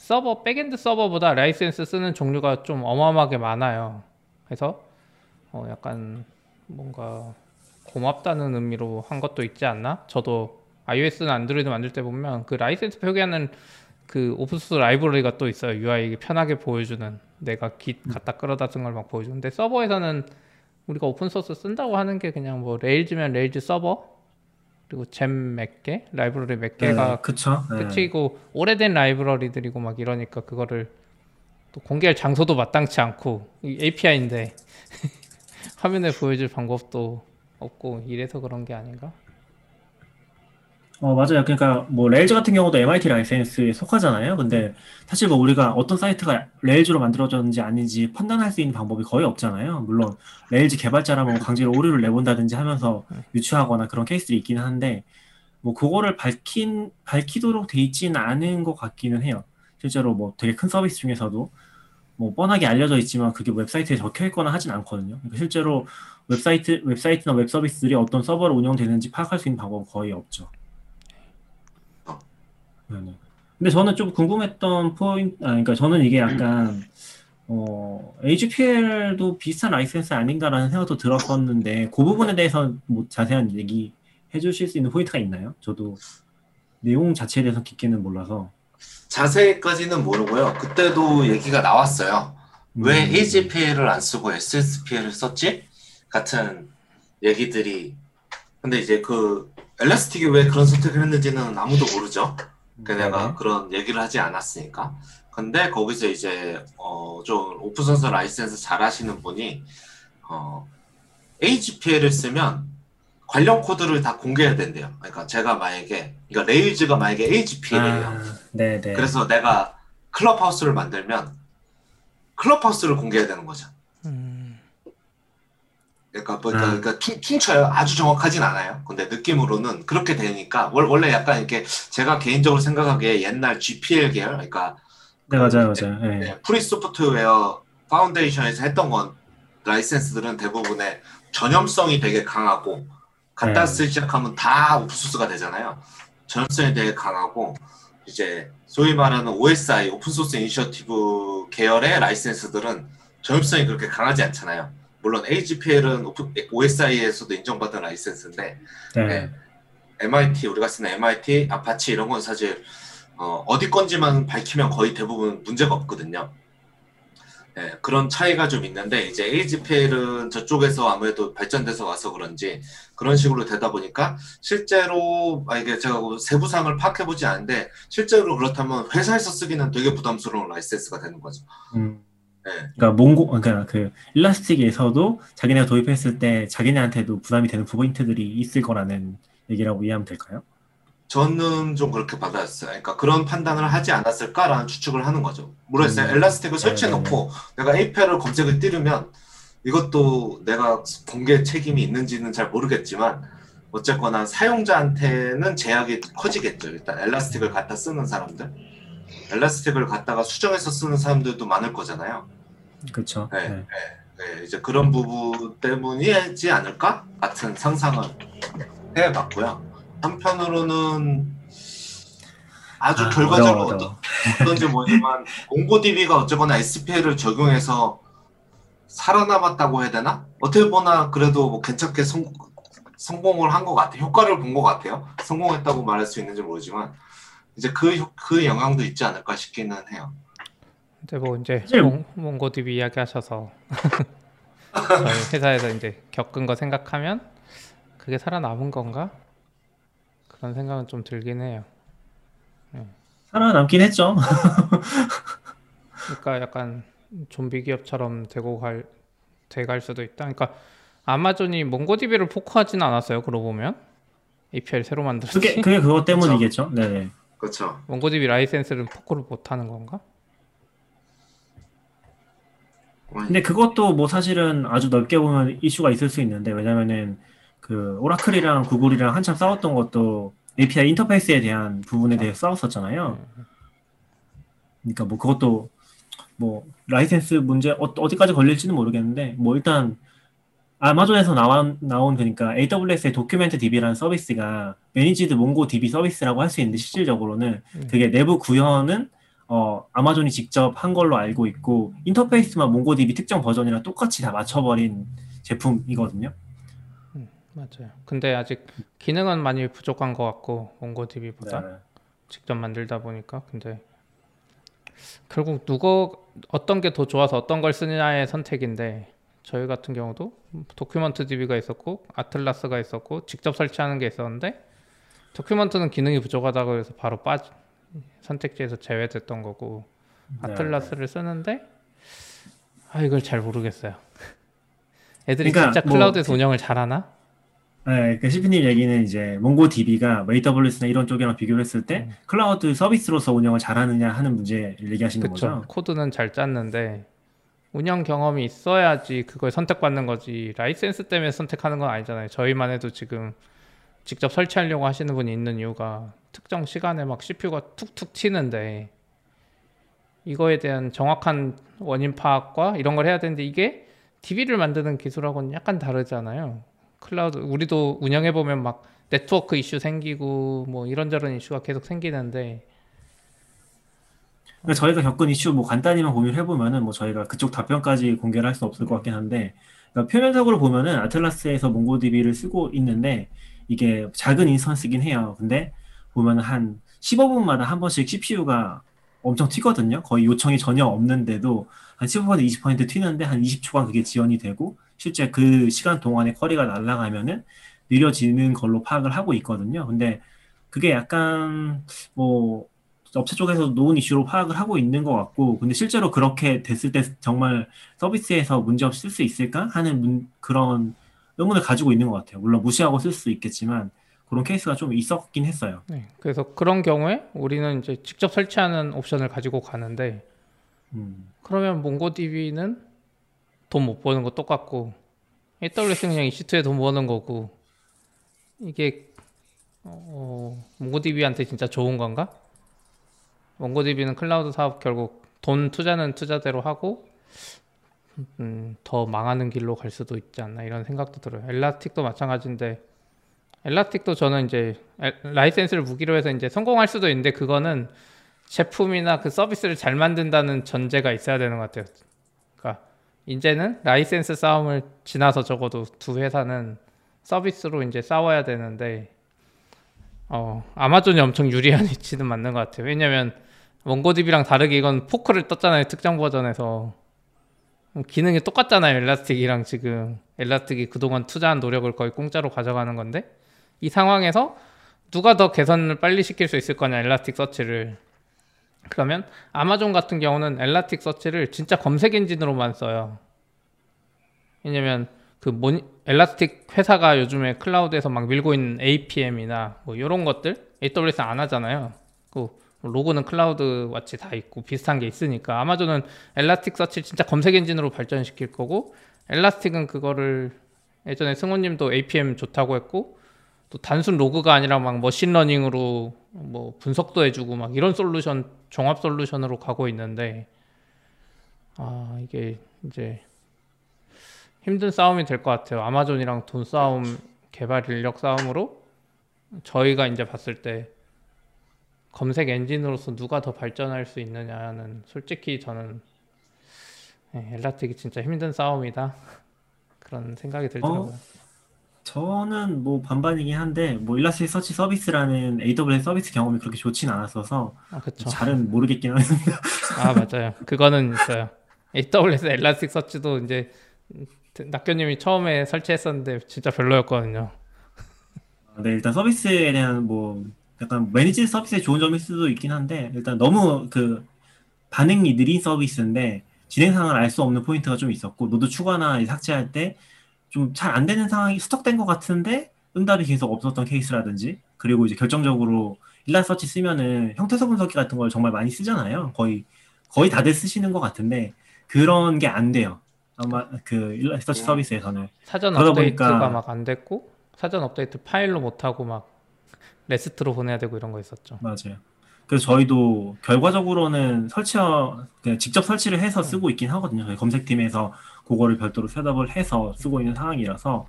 서버 backend 서버보다 라이센스 쓰는 종류가 좀 어마어마하게 많아요. 그래서 어 약간 뭔가 고맙다는 의미로 한 것도 있지 않나? 저도 iOS나 안드로이드 만들 때 보면 그 라이센스 표기하는 그 open source 라이브러리가 또 있어요. UI 편하게 보여주는 내가 git 갖다 끌어다 쓴 걸 막 보여주는데 서버에서는 우리가 open source 쓴다고 하는 게 그냥 뭐 Rails면 Rails 서버 그리고 gem 몇 개, 라이브러리 몇 개가 네, 그쵸. 네. 끝이고 오래된 라이브러리들이고 막 이러니까 그거를 또 공개할 장소도 마땅치 않고 API인데 화면에 보여줄 방법도 없고 이래서 그런 게 아닌가? 어, 맞아요. 그러니까 뭐 Rails 같은 경우도 MIT 라이센스에 속하잖아요. 근데 사실 뭐 우리가 어떤 사이트가 Rails로 만들어졌는지 아닌지 판단할 수 있는 방법이 거의 없잖아요. 물론 Rails 개발자라면 뭐 강제로 오류를 내본다든지 하면서 유추하거나 그런 케이스들이 있기는 한데 뭐 그거를 밝힌 밝히도록 돼 있지는 않은 것 같기는 해요. 실제로 뭐 되게 큰 서비스 중에서도 뭐 뻔하게 알려져 있지만 그게 웹사이트에 적혀 있거나 하진 않거든요. 그러니까 실제로 웹사이트 웹사이트나 웹 서비스들이 어떤 서버로 운영되는지 파악할 수 있는 방법은 거의 없죠. 네네. 근데 저는 좀 궁금했던 포인트, 아, 그러니까 저는 이게 약간, 어, AGPL도 비슷한 라이센스 아닌가라는 생각도 들었었는데, 그 부분에 대해서 뭐 자세한 얘기 해주실 수 있는 포인트가 있나요? 저도 내용 자체에 대해서 깊게는 몰라서. 자세히까지는 모르고요. 그때도 얘기가 나왔어요. 왜 음. AGPL을 안 쓰고 SSPL을 썼지? 같은 얘기들이. 근데 이제 그 엘라스틱이 왜 그런 선택을 했는지는 아무도 모르죠. 그 내가. 그런 얘기를 하지 않았으니까. 근데 거기서 이제 어, 좀 오픈소스 라이센스 잘 하시는 분이 어, AGPL을 쓰면 관련 코드를 다 공개해야 된대요. 그러니까 제가 만약에 그러니까 Rails가 만약에 AGPL이에요. 아, 네네. 그래서 내가 클럽하우스를 만들면 클럽하우스를 공개해야 되는 거죠. 음, 그러니까 뭐 음. 그러니까 퉁, 퉁쳐요. 아주 정확하진 않아요. 근데 느낌으로는 그렇게 되니까 월- 원래 약간 이렇게 제가 개인적으로 생각하기에 옛날 GPL 계열, 그러니까 네, 맞아요, 맞아요. 네. 네, Free Software Foundation에서 했던 건 라이센스들은 대부분의 전염성이 되게 강하고 갖다 네. 쓰기 시작하면 다 오픈소스가 되잖아요. 전염성이 되게 강하고 이제 소위 말하는 OSI Open Source Initiative 계열의 라이센스들은 전염성이 그렇게 강하지 않잖아요. 물론 AGPL은 OSI에서도 인정받은 라이센스인데 네. 네. MIT 우리가 쓰는 MIT, Apache 이런 건 사실 어, 어디 건지만 밝히면 거의 대부분 문제가 없거든요. 네, 그런 차이가 좀 있는데 이제 AGPL은 저쪽에서 아무래도 발전돼서 와서 그런지 그런 식으로 되다 보니까 실제로 아 이게 제가 그 세부상을 파악해 보지 않는데 실제로 그렇다면 회사에서 쓰기는 되게 부담스러운 라이센스가 되는 거죠. 음. 네. 그러니까 몽고, 그러니까 그 일라스틱에서도 자기네가 도입했을 때 자기네한테도 부담이 되는 포인트들이 있을 거라는 얘기라고 이해하면 될까요? 저는 좀 그렇게 받아들였어요. 그러니까 그런 판단을 하지 않았을까라는 추측을 하는 거죠. 모르겠어요. 음. 엘라스틱을 설치해 놓고 내가 API를 검색을 띄르면 이것도 내가 공개 책임이 있는지는 잘 모르겠지만 어쨌거나 사용자한테는 제약이 커지겠죠. 일단 엘라스틱을 갖다 쓰는 사람들. 엘라스틱을 갖다가 수정해서 쓰는 사람들도 많을 거잖아요. 그렇죠. 네. 네. 네, 이제 그런 부분 때문이지 않을까 같은 상상을 해봤고요. 한편으로는 아주 아, 결과적으로 어려워, 어떤, 어떤지 모르지만 몽고DB가 어쨌거나 SPL을 적용해서 살아남았다고 해야 되나? 어떻게 보나 그래도 뭐 괜찮게 성, 성공을 한 것 같아요. 효과를 본 것 같아요. 성공했다고 말할 수 있는지 모르지만 이제 그, 효- 그 영향도 있지 않을까 싶기는 해요. 근데 뭐 이제 몽, 몽고DB 이야기하셔서 저희 회사에서 이제 겪은 거 생각하면 그게 살아남은 건가? 그런 생각은 좀 들긴 해요. 살아남긴 했죠. 그러니까 약간 좀비 기업처럼 되고 갈 돼갈 수도 있다. 그러니까 아마존이 몽고DB를 포크하지는 않았어요. 그러고 보면 API 새로 만들었지. 그게 그게 그것 때문이겠죠. 네. 그렇죠. 몽고DB 라이센스를 포크를 못 하는 건가? 근데 그것도 뭐 사실은 아주 넓게 보면 이슈가 있을 수 있는데 왜냐면은 그 오라클이랑 구글이랑 한참 싸웠던 것도 API 인터페이스에 대한 부분에 대해서 싸웠었잖아요. 그러니까 뭐 그것도 뭐 라이센스 문제 어, 어디까지 걸릴지는 모르겠는데 뭐 일단 아마존에서 나온 나온 그러니까 AWS의 DocumentDB라는 서비스가 managed MongoDB 서비스라고 할 수 있는데 실질적으로는 음. 그게 내부 구현은 어, 아마존이 직접 한 걸로 알고 있고 인터페이스만 몽고DB 특정 버전이랑 똑같이 다 맞춰버린 제품이거든요. 맞아요. 근데 아직 기능은 많이 부족한 것 같고 몽고DB보다 네. 직접 만들다 보니까 근데 결국 누가 어떤 게 더 좋아서 어떤 걸 쓰느냐의 선택인데 저희 같은 경우도 도큐먼트 DB가 있었고 아틀라스가 있었고 직접 설치하는 게 있었는데 Document는 기능이 부족하다고 해서 바로 빠 선택지에서 제외됐던 거고 네. Atlas를 쓰는데 아 이걸 잘 모르겠어요. 애들이 그러니까 진짜 뭐 클라우드에서 운영을 잘하나? 네, 그 시피님 얘기는 이제 MongoDB가 뭐 AWS나 이런 쪽이랑 비교를 했을 때 음. 클라우드 서비스로서 운영을 잘하느냐 하는 문제를 얘기하시는 그쵸. 거죠. 코드는 잘 짰는데 운영 경험이 있어야지 그걸 선택받는 거지 라이센스 때문에 선택하는 건 아니잖아요. 저희만 해도 지금 직접 설치하려고 하시는 분이 있는 이유가 특정 시간에 막 CPU가 툭툭 튀는데 이거에 대한 정확한 원인 파악과 이런 걸 해야 되는데 이게 DB를 만드는 기술하고는 약간 다르잖아요. 클라우드 우리도 운영해 보면 막 네트워크 이슈 생기고 뭐 이런저런 이슈가 계속 생기는데 그러니까 저희가 겪은 이슈 뭐 간단히만 공유해 보면은 뭐 저희가 그쪽 답변까지 공개를 할 수 없을 것 같긴 한데 그러니까 표면적으로 보면은 아틀라스에서 몽고DB를 쓰고 있는데 이게 작은 인스턴스긴 해요. 근데 보면은 한 15분마다 한 번씩 CPU가 엄청 튀거든요. 거의 요청이 전혀 없는데도 한 15% 20% 튀는데 한 20초간 그게 지연이 되고 실제 그 시간 동안에 쿼리가 날아가면은 느려지는 걸로 파악을 하고 있거든요. 근데 그게 약간 뭐 업체 쪽에서 놓은 이슈로 파악을 하고 있는 것 같고, 근데 실제로 그렇게 됐을 때 정말 서비스에서 문제없이 쓸 수 있을까 하는 문- 그런 의문을 가지고 있는 것 같아요. 물론 무시하고 쓸 수 있겠지만 그런 케이스가 좀 있었긴 했어요. 네, 그래서 그런 경우에 우리는 이제 직접 설치하는 옵션을 가지고 가는데 음, 그러면 몽고DB는 돈 못 버는 거 똑같고 AWS는 그냥 EC2에 돈 버는 거고 이게 어, 몽고DB한테 진짜 좋은 건가? MongoDB는 클라우드 사업 결국 돈 투자는 투자대로 하고 음, 더 망하는 길로 갈 수도 있지 않나 이런 생각도 들어요. Elastic도 마찬가지인데 Elastic도 저는 이제 엘- 라이센스를 무기로 해서 이제 성공할 수도 있는데 그거는 제품이나 그 서비스를 잘 만든다는 전제가 있어야 되는 것 같아요. 그러니까 이제는 라이센스 싸움을 지나서 적어도 두 회사는 서비스로 이제 싸워야 되는데 어, 아마존이 엄청 유리한 위치는 맞는 것 같아요. 왜냐면 몽고DB랑 다르게 이건 포크를 떴잖아요. 특정 버전에서 음, 기능이 똑같잖아요. 엘라스틱이랑 지금 엘라스틱이 그동안 투자한 노력을 거의 공짜로 가져가는 건데 이 상황에서 누가 더 개선을 빨리 시킬 수 있을 거냐 엘라스틱 서치를 그러면 아마존 같은 경우는 엘라스틱 서치를 진짜 검색 엔진으로만 써요. 왜냐면 그 모니, Elastic 회사가 요즘에 클라우드에서 막 밀고 있는 APM이나 뭐 이런 것들 AWS 안 하잖아요. 그 로그는 CloudWatch 다 있고 비슷한 게 있으니까 아마존은 Elasticsearch 진짜 검색 엔진으로 발전시킬 거고 Elastic은 그거를 예전에 승호님도 APM 좋다고 했고 또 단순 로그가 아니라 막 머신러닝으로 뭐 분석도 해주고 막 이런 솔루션 종합 솔루션으로 가고 있는데 아 이게 이제 힘든 싸움이 될 것 같아요. 아마존이랑 돈 싸움, 개발 인력 싸움으로 저희가 이제 봤을 때 검색 엔진으로서 누가 더 발전할 수 있느냐는 솔직히 저는 네, 엘라틱이 진짜 힘든 싸움이다 그런 생각이 들더라고요. 저는 뭐 반반이긴 한데 뭐 일라스틱 서치 서비스라는 AWS 서비스 경험이 그렇게 좋진 않았어서 아. 잘은 모르겠긴 합니다. 아 맞아요. 그거는 있어요. AWS Elasticsearch도 이제 낙교님이 처음에 설치했었는데 진짜 별로였거든요. 네, 일단 서비스에 대한 뭐 약간 managed 서비스의 좋은 점일 수도 있긴 한데 일단 너무 그 반응이 느린 서비스인데 진행 상황을 알 수 없는 포인트가 좀 있었고 노드 추가나 삭제할 때 좀 잘 안 되는 상황이 stuck된 것 같은데 응답이 계속 없었던 케이스라든지 그리고 이제 결정적으로 일라 서치 쓰면은 형태소 분석기 같은 걸 정말 많이 쓰잖아요. 거의 거의 다들 쓰시는 것 같은데 그런 게 안 돼요. 아마 그 일라 서치 음. 서비스에서는 사전 업데이트가 막 안 됐고 사전 업데이트 파일로 못 하고 막 REST로 보내야 되고 이런 거 있었죠. 맞아요. 그래서 저희도 결과적으로는 설치어 그냥 직접 설치를 해서 쓰고 있긴 하거든요. 저희 검색팀에서 그거를 별도로 setup을 해서 쓰고 있는 상황이라서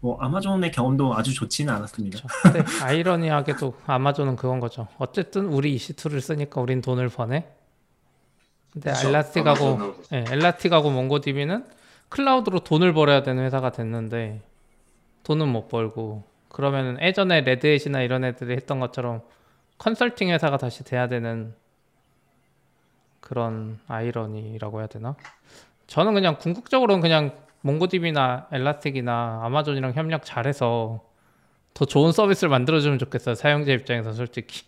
뭐 아마존의 경험도 아주 좋지는 않았습니다. 그렇죠. 근데 아이러니하게도 아마존은 그건 거죠. 어쨌든 우리 EC2를 쓰니까 우린 돈을 버네. 근데. 엘라스틱하고 아마존은 예, 엘라스틱하고 몽고DB는 클라우드로 돈을 벌어야 되는 회사가 됐는데 돈은 못 벌고 그러면은 예전에 레드햇이나 이런 애들이 했던 것처럼 컨설팅 회사가 다시 돼야 되는 그런 아이러니라고 해야 되나? 저는 그냥 궁극적으로는 그냥 MongoDB나 Elastic이나 아마존이랑 협력 잘해서 더 좋은 서비스를 만들어주면 좋겠어요. 사용자 입장에서 솔직히.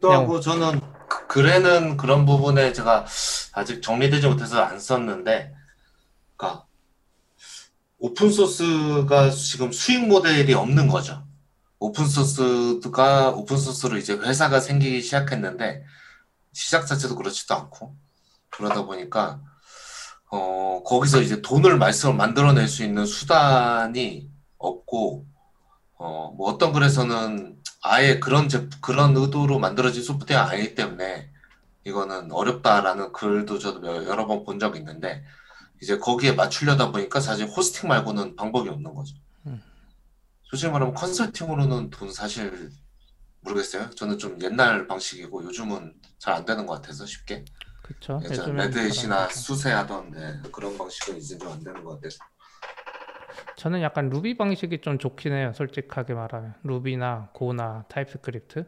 또 하고 저는 그- 글에는 그런 부분에 제가 아직 정리되지 못해서 안 썼는데, 그러니까 오픈 소스가 지금 수익 모델이 없는 거죠. 오픈 소스가 오픈 소스로 이제 회사가 생기기 시작했는데 시작 자체도 그렇지도 않고 그러다 보니까 어 거기서 이제 돈을 말씀 만들어낼 수 있는 수단이 없고 어뭐 어떤 글에서는 아예 그런 제 그런 의도로 만들어진 소프트웨어가 아니기 때문에 이거는 어렵다라는 글도 저도 몇- 여러 번 본 적이 있는데 이제 거기에 맞추려다 보니까 사실 호스팅 말고는 방법이 없는 거죠. 음. 솔직히 말하면 컨설팅으로는 돈 사실 모르겠어요. 저는 좀 옛날 방식이고 요즘은 잘 안 되는 것 같아서 쉽게. 예전 요즘엔 Red Hat이나. SUSE하던 네, 그런 방식은 이제 좀 안 되는 것 같아서. 저는 약간 루비 방식이 좀 좋긴 해요. 솔직하게 말하면 Ruby나 Go나 TypeScript.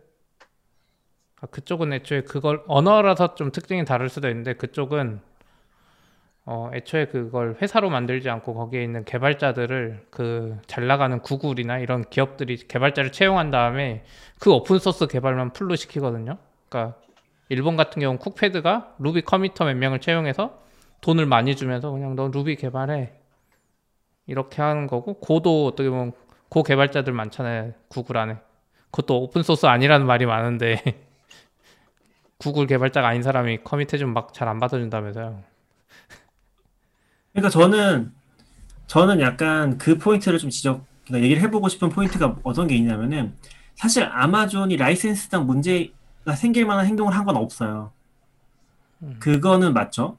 아, 그쪽은 애초에 그걸 언어라서 좀 특징이 다를 수도 있는데 그쪽은 어, 애초에 그걸 회사로 만들지 않고 거기에 있는 개발자들을 그 잘 나가는 구글이나 이런 기업들이 개발자를 채용한 다음에 그 오픈 소스 개발만 full로 시키거든요. 그러니까 일본 같은 경우는 Cookpad가 Ruby committer 몇 명을 채용해서 돈을 많이 주면서 그냥 너 루비 개발해. 이렇게 하는 거고 Go도 어떻게 보면 Go 개발자들 많잖아요 구글 안에. 그것도 오픈 소스 아니라는 말이 많은데 구글 개발자가 아닌 사람이 commit 해주면 막 잘 안 받아준다면서요 그러니까 저는 저는 약간 그 포인트를 좀 지적, 그러니까 얘기를 해보고 싶은 포인트가 어떤 게 있냐면은 사실 아마존이 라이센스상 문제가 생길 만한 행동을 한 건 없어요. 그거는 맞죠?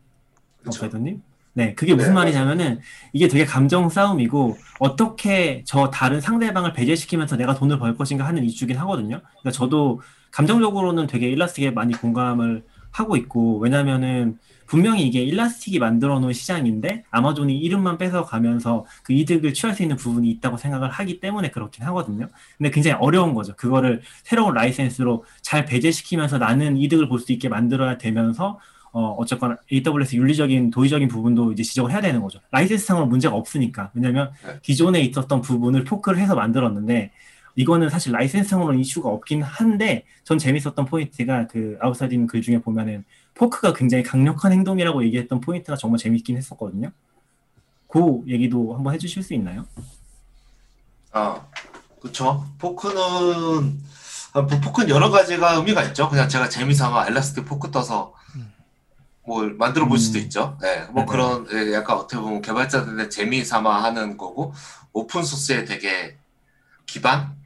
배도님? 네, 그게 무슨 네, 말이냐면은 이게 되게 감정 싸움이고 어떻게 저 다른 상대방을 배제시키면서 내가 돈을 벌 것인가 하는 이슈긴 하거든요. 그러니까 저도 감정적으로는 되게 일라스틱에 많이 공감을 하고 있고 왜냐면은 분명히 이게 일라스틱이 만들어 놓은 시장인데 아마존이 이름만 뺏어 가면서 그 이득을 취할 수 있는 부분이 있다고 생각을 하기 때문에 그렇긴 하거든요. 근데 굉장히 어려운 거죠. 그거를 새로운 라이센스로 잘 배제시키면서 나는 이득을 볼 수 있게 만들어야 되면서 어, 어쨌거나 AWS 윤리적인 도의적인 부분도 이제 지적을 해야 되는 거죠. 라이센스상으로 문제가 없으니까. 왜냐면 네. 기존에 있었던 부분을 fork를 해서 만들었는데 이거는 사실 라이센스상으로는 이슈가 없긴 한데 전 재밌었던 포인트가 그 아웃사이더님 글 중에 보면은 fork가 굉장히 강력한 행동이라고 얘기했던 포인트가 정말 재밌긴 했었거든요. 그 얘기도 한번 해주실 수 있나요? 아, 그쵸. 포크는, 아, 뭐 포크는 여러 가지가 의미가 있죠. 그냥 제가 재미삼아 엘라스틱 포크 떠서 뭘 만들어 볼 수도 음. 있죠. 네, 뭐 네네. 그런, 예, 약간 어떻게 보면 개발자들의 재미삼아 하는 거고, 오픈 소스에 되게 기반?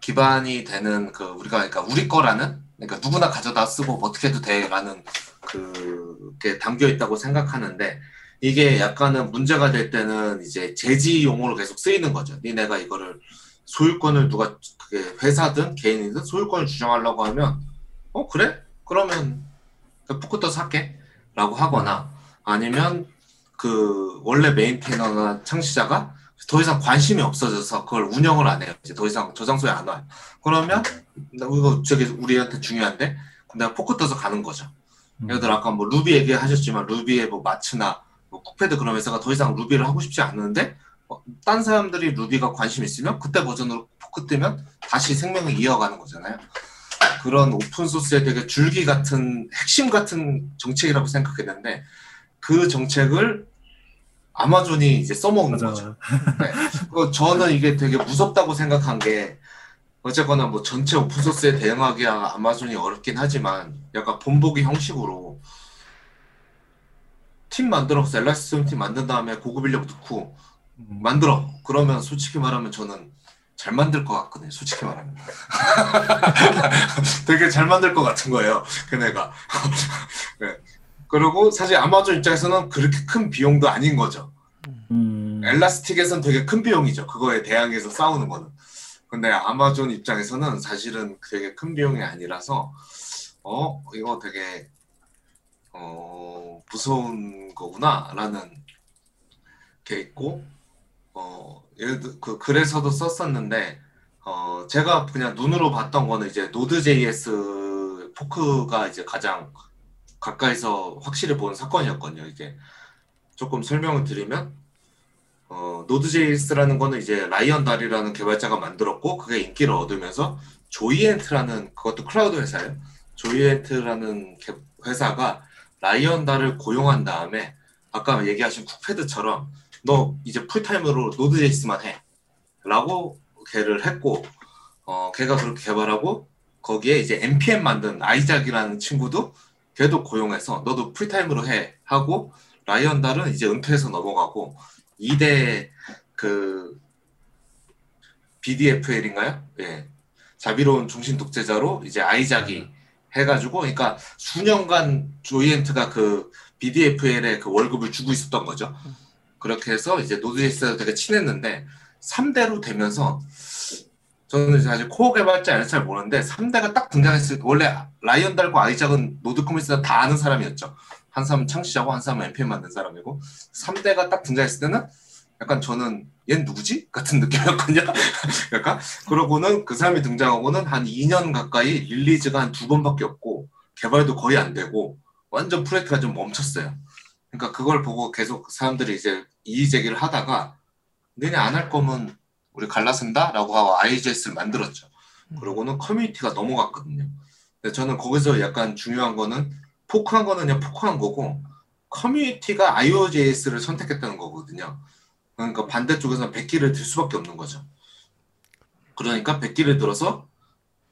기반이 되는 그, 우리가, 그러니까 우리 거라는, 그러니까 누구나 가져다 쓰고 뭐 어떻게 해도 돼라는 그게 담겨 있다고 생각하는데, 이게 약간은 문제가 될 때는 이제 제지 용어로 계속 쓰이는 거죠. 니네가 이거를 소유권을 누가 그게 회사든 개인이든 소유권을 주장하려고 하면 어 그래? 그러면 그 푸크터 살게 라고 하거나 아니면 그 원래 메인테이너나 창시자가 더 이상 관심이 없어져서 그걸 운영을 안 해요. 이제 더 이상 저장소에 안 와요. 그러면 나 이거 저기 우리한테 중요한데 내가 포크 떠서 가는 거죠. 음. 예를 들어 아까 뭐 루비 얘기하셨지만 Ruby의 뭐 Matz나 뭐 Cookpad 그런 회사가 더 이상 Ruby를 하고 싶지 않는데 어, 딴 사람들이 Ruby가 관심 있으면 그때 버전으로 포크 뜨면 다시 생명을 이어가는 거잖아요. 그런 open source의 되게 줄기 같은 핵심 같은 정책이라고 생각했는데 그 정책을 아마존이 이제 써먹는 거죠. 맞아. 그 저는 이게 되게 무섭다고 생각한 게 어쨌거나 뭐 전체 오픈소스에 대응하기야 아마존이 어렵긴 하지만 약간 본보기 형식으로 팀 만들어서 엘라스티움 팀 만든 다음에 고급 인력 넣고 음. 만들어 그러면 솔직히 말하면 저는 잘 만들 것 같거든요 솔직히 말하면 되게 잘 만들 것 같은 거예요 걔네가 네. 그리고 사실 아마존 입장에서는 그렇게 큰 비용도 아닌 거죠 음. 엘라스틱에선 되게 큰 비용이죠. 그거에 대항해서 싸우는 거는. 근데 아마존 입장에서는 사실은 되게 큰 비용이 아니라서 어 이거 되게 어 무서운 거구나라는 게 있고 어 예를 들그 글에서도 썼었는데 어 제가 그냥 눈으로 봤던 거는 이제 노드.js 포크가 이제 가장 가까이서 확실히 본 사건이었거든요. 이게 조금 설명을 드리면 어, Node.js라는 거는 이제 Ryan Dahl이라는 개발자가 만들었고 그게 인기를 얻으면서 Joyent라는 그것도 클라우드 회사예요. Joyent라는 개- 회사가 Ryan Dahl을 고용한 다음에 아까 얘기하신 Cookpad처럼 너 이제 풀타임으로 Node.js만 해 라고 걔를 했고 어, 걔가 그렇게 개발하고 거기에 이제 npm 만든 Isaac이라는 친구도 걔도 고용해서 너도 풀타임으로 해 하고 Ryan Dahl은 이제 은퇴해서 넘어가고 2대 그 BDFL인가요? 예. 자비로운 종신 독재자로 이제 Isaac이 해가지고 그러니까 수년간 Joyent가 그 BDFL에 그 월급을 주고 있었던 거죠. 그렇게 해서 이제 Node.js가 되게 친했는데 3대로 되면서 저는 사실 core 개발자는 잘 모르는데 3대가 딱 등장했을 때 원래 Ryan Dahl하고 Isaac은 Node 커뮤니티는 다 아는 사람이었죠. 한 사람은 창시자고 한 사람은 NPM 만든 사람이고 3대가 딱 등장했을 때는 약간 저는 얜 누구지? 같은 느낌이었거든요. 약간 그러고는 그 사람이 등장하고는 한 2년 가까이 release가 한 두 번밖에 없고 개발도 거의 안 되고 완전 프로젝트가 좀 멈췄어요. 그러니까 그걸 보고 계속 사람들이 이제 이의 제기를 하다가 너네 안할 거면 우리 갈라선다? 라고 하고 IOJS를 만들었죠. 그러고는 커뮤니티가 넘어갔거든요. 근데 저는 거기서 약간 중요한 거는 fork한 거는 그냥 fork한 거고 커뮤니티가 IOJS를 선택했다는 거거든요. 그러니까 반대쪽에서는 백기를 들 수밖에 없는 거죠. 그러니까 백기를 들어서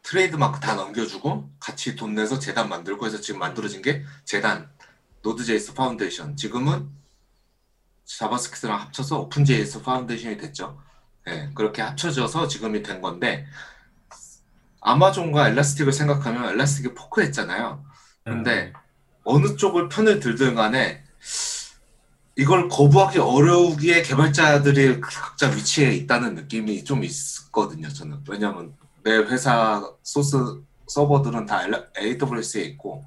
트레이드마크 다 넘겨주고 같이 돈 내서 재단 만들고 해서 지금 만들어진 게 재단 Node.js Foundation 지금은 JavaScript랑 합쳐서 OpenJS Foundation이 됐죠. 네, 그렇게 합쳐져서 지금이 된 건데 아마존과 Elastic을 생각하면 Elastic이 fork했잖아요. 근데 어느 쪽을 편을 들든 간에 이걸 거부하기 어려우기에 개발자들이 각자 위치에 있다는 느낌이 좀 있거든요. 저는 왜냐하면 내 회사 소스 서버들은 다 AWS에 있고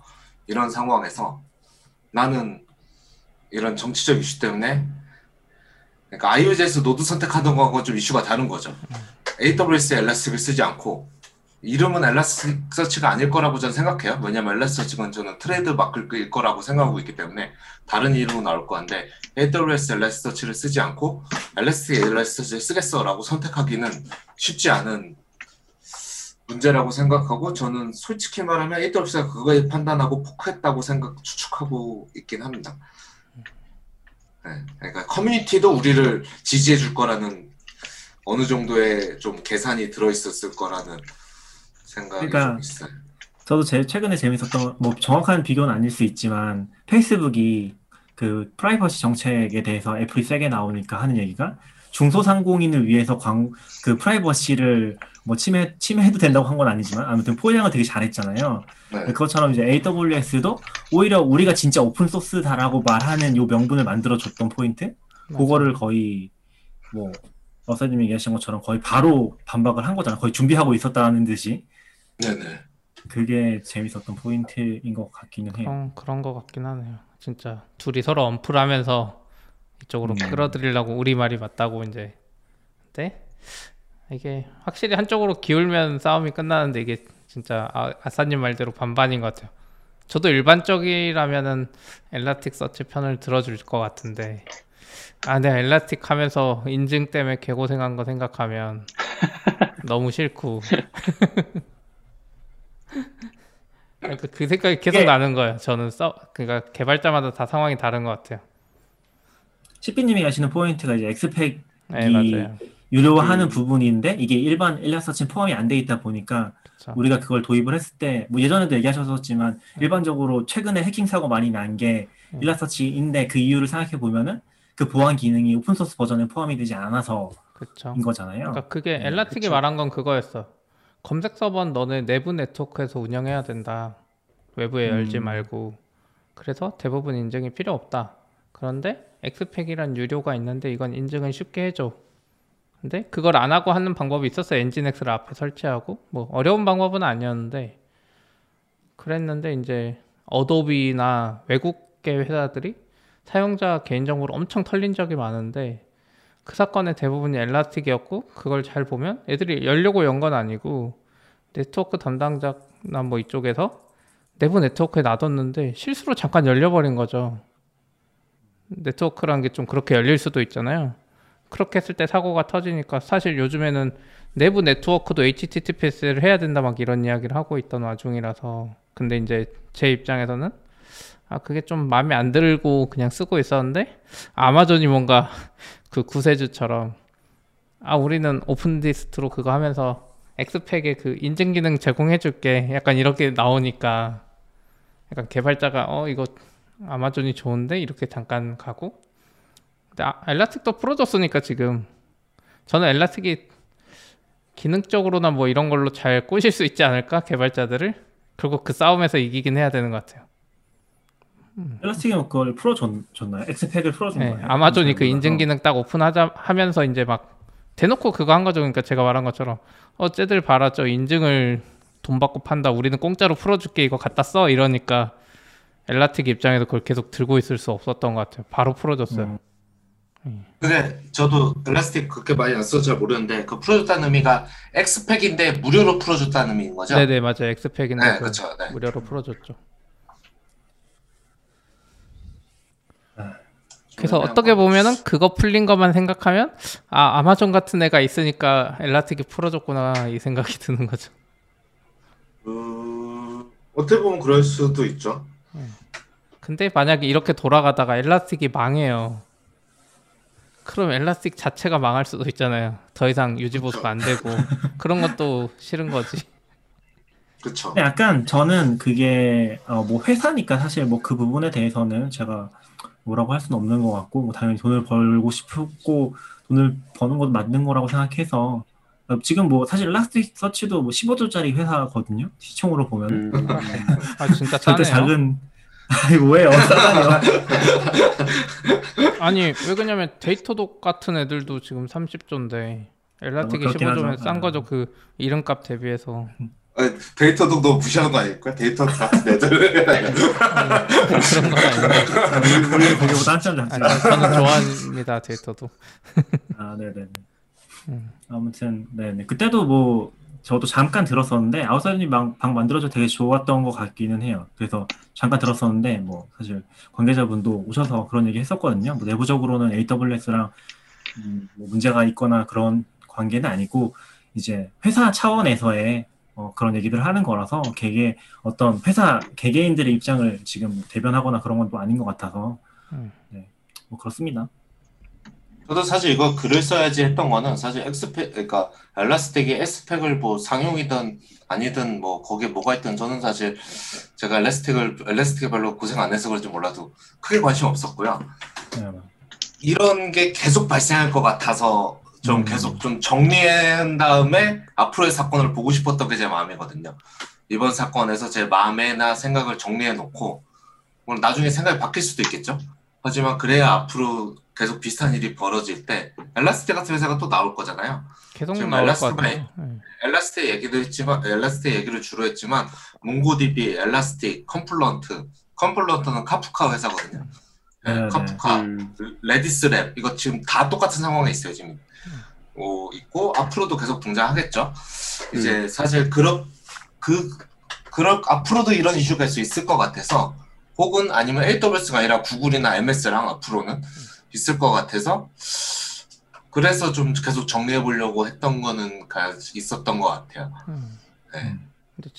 이런 상황에서 나는 이런 정치적 이슈 때문에 그러니까 IOJS Node 선택하던 거하고 좀 이슈가 다른 거죠. AWS Elastic을 쓰지 않고 이름은 Elasticsearch가 아닐 거라고 저는 생각해요. 왜냐면 Elasticsearch는 저는 트레이드 마크일 거라고 생각하고 있기 때문에 다른 이름은 나올 거한데 AWS 엘라스틱서치를 쓰지 않고 Elastic Elasticsearch를 쓰겠어라고 선택하기는 쉽지 않은 문제라고 생각하고 저는 솔직히 말하면 AWS가 그거에 판단하고 포크했다고 생각 추측하고 있긴 합니다. 네, 그러니까 커뮤니티도 우리를 지지해 줄 거라는 어느 정도의 좀 계산이 들어 있었을 거라는 생각이 그러니까 좀 있어요. 저도 제일 최근에 재밌었던 뭐 정확한 비교는 아닐 수 있지만 페이스북이 그 프라이버시 정책에 대해서 애플이 세게 나오니까 하는 얘기가 중소상공인을 위해서 광, 그 프라이버시를 뭐 침해, 침해해도 된다고 한 건 아니지만 아무튼 포장을 되게 잘했잖아요. 네. 그것처럼 이제 AWS도 오히려 우리가 진짜 open source다라고 말하는 요 명분을 만들어줬던 포인트? 그거를 거의 뭐 러사님 얘기하신 것처럼 거의 바로 반박을 한 거잖아. 거의 준비하고 있었다는 듯이 네네. 그게 재밌었던 포인트인 것 같기는 해요. 그런 그런 거 같긴 하네요. 진짜 둘이 서로 언플하면서 이쪽으로 음. 끌어들이려고 우리 말이 맞다고 이제 근데 이게 확실히 한쪽으로 기울면 싸움이 끝나는데 이게 진짜 아, 아싸님 말대로 반반인 것 같아요. 저도 일반적이라면은 엘라틱 서치 편을 들어줄 것 같은데 아 내가 엘라틱 하면서 인증 때문에 개고생한 거 생각하면 너무 싫고 그러니까 그 생각이 계속 나는 거예요. 저는 써 그러니까 개발자마다 다 상황이 다른 것 같아요. 시피님이 하시는 포인트가 이제 X-Pack 네 이-. 유료화하는 부분인데 이게 일반 일라서치는 포함이 안 돼 있다 보니까 그쵸. 우리가 그걸 도입을 했을 때 뭐 예전에도 얘기하셨었지만 일반적으로 최근에 해킹 사고 많이 난게 음. 일라서치인데 그 이유를 생각해 보면은 그 보안 기능이 open source 버전에 포함이 되지 않아서인 그렇죠. 거잖아요. 그러니까 그게 음, 엘라틱이 그쵸. 말한 건 그거였어. 검색 서버는 너네 내부 네트워크에서 운영해야 된다. 외부에 음. 열지 말고. 그래서 대부분 인증이 필요 없다. 그런데 X-Pack이란 유료가 있는데 이건 인증은 쉽게 해줘. 근데 그걸 안 하고 하는 방법이 있었어. Nginx를 앞에 설치하고 뭐 어려운 방법은 아니었는데 그랬는데 이제 어도비나 외국계 회사들이 사용자 개인정보를 엄청 털린 적이 많은데 그 사건의 대부분이 Elastic이었고 그걸 잘 보면 애들이 열려고 연 건 아니고 네트워크 담당자나 뭐 이쪽에서 내부 네트워크에 놔뒀는데 실수로 잠깐 열려버린 거죠. 네트워크란 게 좀 그렇게 열릴 수도 있잖아요. 그렇게 했을 때 사고가 터지니까 사실 요즘에는 내부 네트워크도 HTTPS를 해야 된다 막 이런 이야기를 하고 있던 와중이라서 근데 이제 제 입장에서는 아 그게 좀 마음에 안 들고 그냥 쓰고 있었는데 아마존이 뭔가 그 구세주처럼 아 우리는 Open Distro 그거 하면서 X-Pack에 그 인증 기능 제공해 줄게 약간 이렇게 나오니까 약간 개발자가 어 이거 아마존이 좋은데 이렇게 잠깐 가고 근데 아, Elastic도 풀어줬으니까 지금 저는 엘라틱이 기능적으로나 뭐 이런 걸로 잘 꼬실 수 있지 않을까 개발자들을 그리고 그 싸움에서 이기긴 해야 되는 것 같아요. Elastic이 그걸 풀어줬나요? X-Pack을 풀어준 네, 거예요? 아마존이 그잘 인증. 기능 딱 오픈하자 하면서 이제 막 대놓고 그거 한 거죠. 그러니까 제가 말한 것처럼 어 쟤들 봐라 저 인증을 돈 받고 판다. 우리는 공짜로 풀어줄게 이거 갖다 써 이러니까 엘라틱 입장에서 그걸 계속 들고 있을 수 없었던 것 같아요. 바로 풀어줬어요. 음. 근데 저도 엘라스틱 그렇게 많이 안 써서 잘 모르는데 그 풀어줬다는 의미가 엑스팩인데 무료로 풀어줬다는 의미인 거죠? 네네 맞아요. 엑스팩인데 네, 그 그렇죠. 네. 무료로 풀어줬죠. 그래서 그냥 어떻게 뭐- 보면은 그거 풀린 것만 생각하면 아 아마존 같은 애가 있으니까 엘라틱이 풀어줬구나 이 생각이 드는 거죠. 음, 어떻게 보면 그럴 수도 있죠. 근데 만약에 이렇게 돌아가다가 엘라스틱이 망해요. 그럼 엘라스틱 자체가 망할 수도 있잖아요. 더 이상 유지 보수가 안 되고 그런 것도 싫은 거지. 그렇죠. 약간 저는 그게 어, 뭐 회사니까 사실 뭐 그 부분에 대해서는 제가 뭐라고 할 수는 없는 것 같고 뭐 당연히 돈을 벌고 싶고 돈을 버는 것도 맞는 거라고 생각해서 어, 지금 뭐 사실 Elasticsearch도 뭐 15조짜리 회사거든요 시총으로 보면 음, 아 진짜 되게 싸네요. 작은 아니 뭐예요 싸다뇨 아니 왜 그러냐면 Datadog 같은 애들도 지금 30조인데 엘라틱이 어, 그렇긴 15조면 하죠. 싼 아. 거죠. 그 이름값 대비해서 Datadog 너무 무시하는 거 아닐까? Datadog 같은 애들. 그런 건 아닌데. 우리, 거기보다 한참 아니, 저는 좋아합니다 데이터도. 아, 네네네. 음. 아무튼, 네네. 그때도 뭐, 저도 잠깐 들었었는데, 아웃사이드님 방, 방 만들어져 되게 좋았던 것 같기는 해요. 그래서 잠깐 들었었는데, 뭐, 사실 관계자분도 오셔서 그런 얘기 했었거든요. 뭐, 내부적으로는 AWS랑 음, 뭐 문제가 있거나 그런 관계는 아니고, 이제 회사 차원에서의 어, 그런 얘기들을 하는 거라서, 개개, 어떤 회사 개개인들의 입장을 지금 대변하거나 그런 건 또 아닌 것 같아서, 음. 네. 뭐, 그렇습니다. 저도 사실 이거 글을 써야지 했던 거는 사실 엑스팩, 그러니까 엘라스틱이 엑스팩을 뭐 상용이든 아니든 뭐 거기에 뭐가 있든 저는 사실 제가 엘라스틱을 엘라스틱에 별로 고생 안 해서 그런지 몰라도 크게 관심 없었고요. 네, 이런 게 계속 발생할 것 같아서 좀 음. 계속 좀 정리한 다음에 앞으로의 사건을 보고 싶었던 게 제 마음이거든요. 이번 사건에서 제 마음이나 생각을 정리해 놓고 물론 나중에 생각이 바뀔 수도 있겠죠. 하지만 그래야 앞으로 계속 비슷한 일이 벌어질 때 Elastic 같은 회사가 또 나올 거잖아요. 계속 지금 Elastic가 같아요. 네. Elastic 얘기도 했지만 Elastic 얘기를 주로 했지만 MongoDB, Elastic, Confluent, Confluent는 Kafka 회사거든요. 네, 네, 네. 카프카, 음. Redis Labs 이거 지금 다 똑같은 상황에 있어요 지금. 어, 있고 앞으로도 계속 등장하겠죠. 이제 사실 그런 그 그럴 앞으로도 이런 이슈가 수 있을 것 같아서 혹은 아니면 AWS가 아니라 구글이나 MS랑 앞으로는 있을 것 같아서 그래서 좀 계속 정리해 보려고 했던 거는 가- 있었던 것 같아요. 음. 네.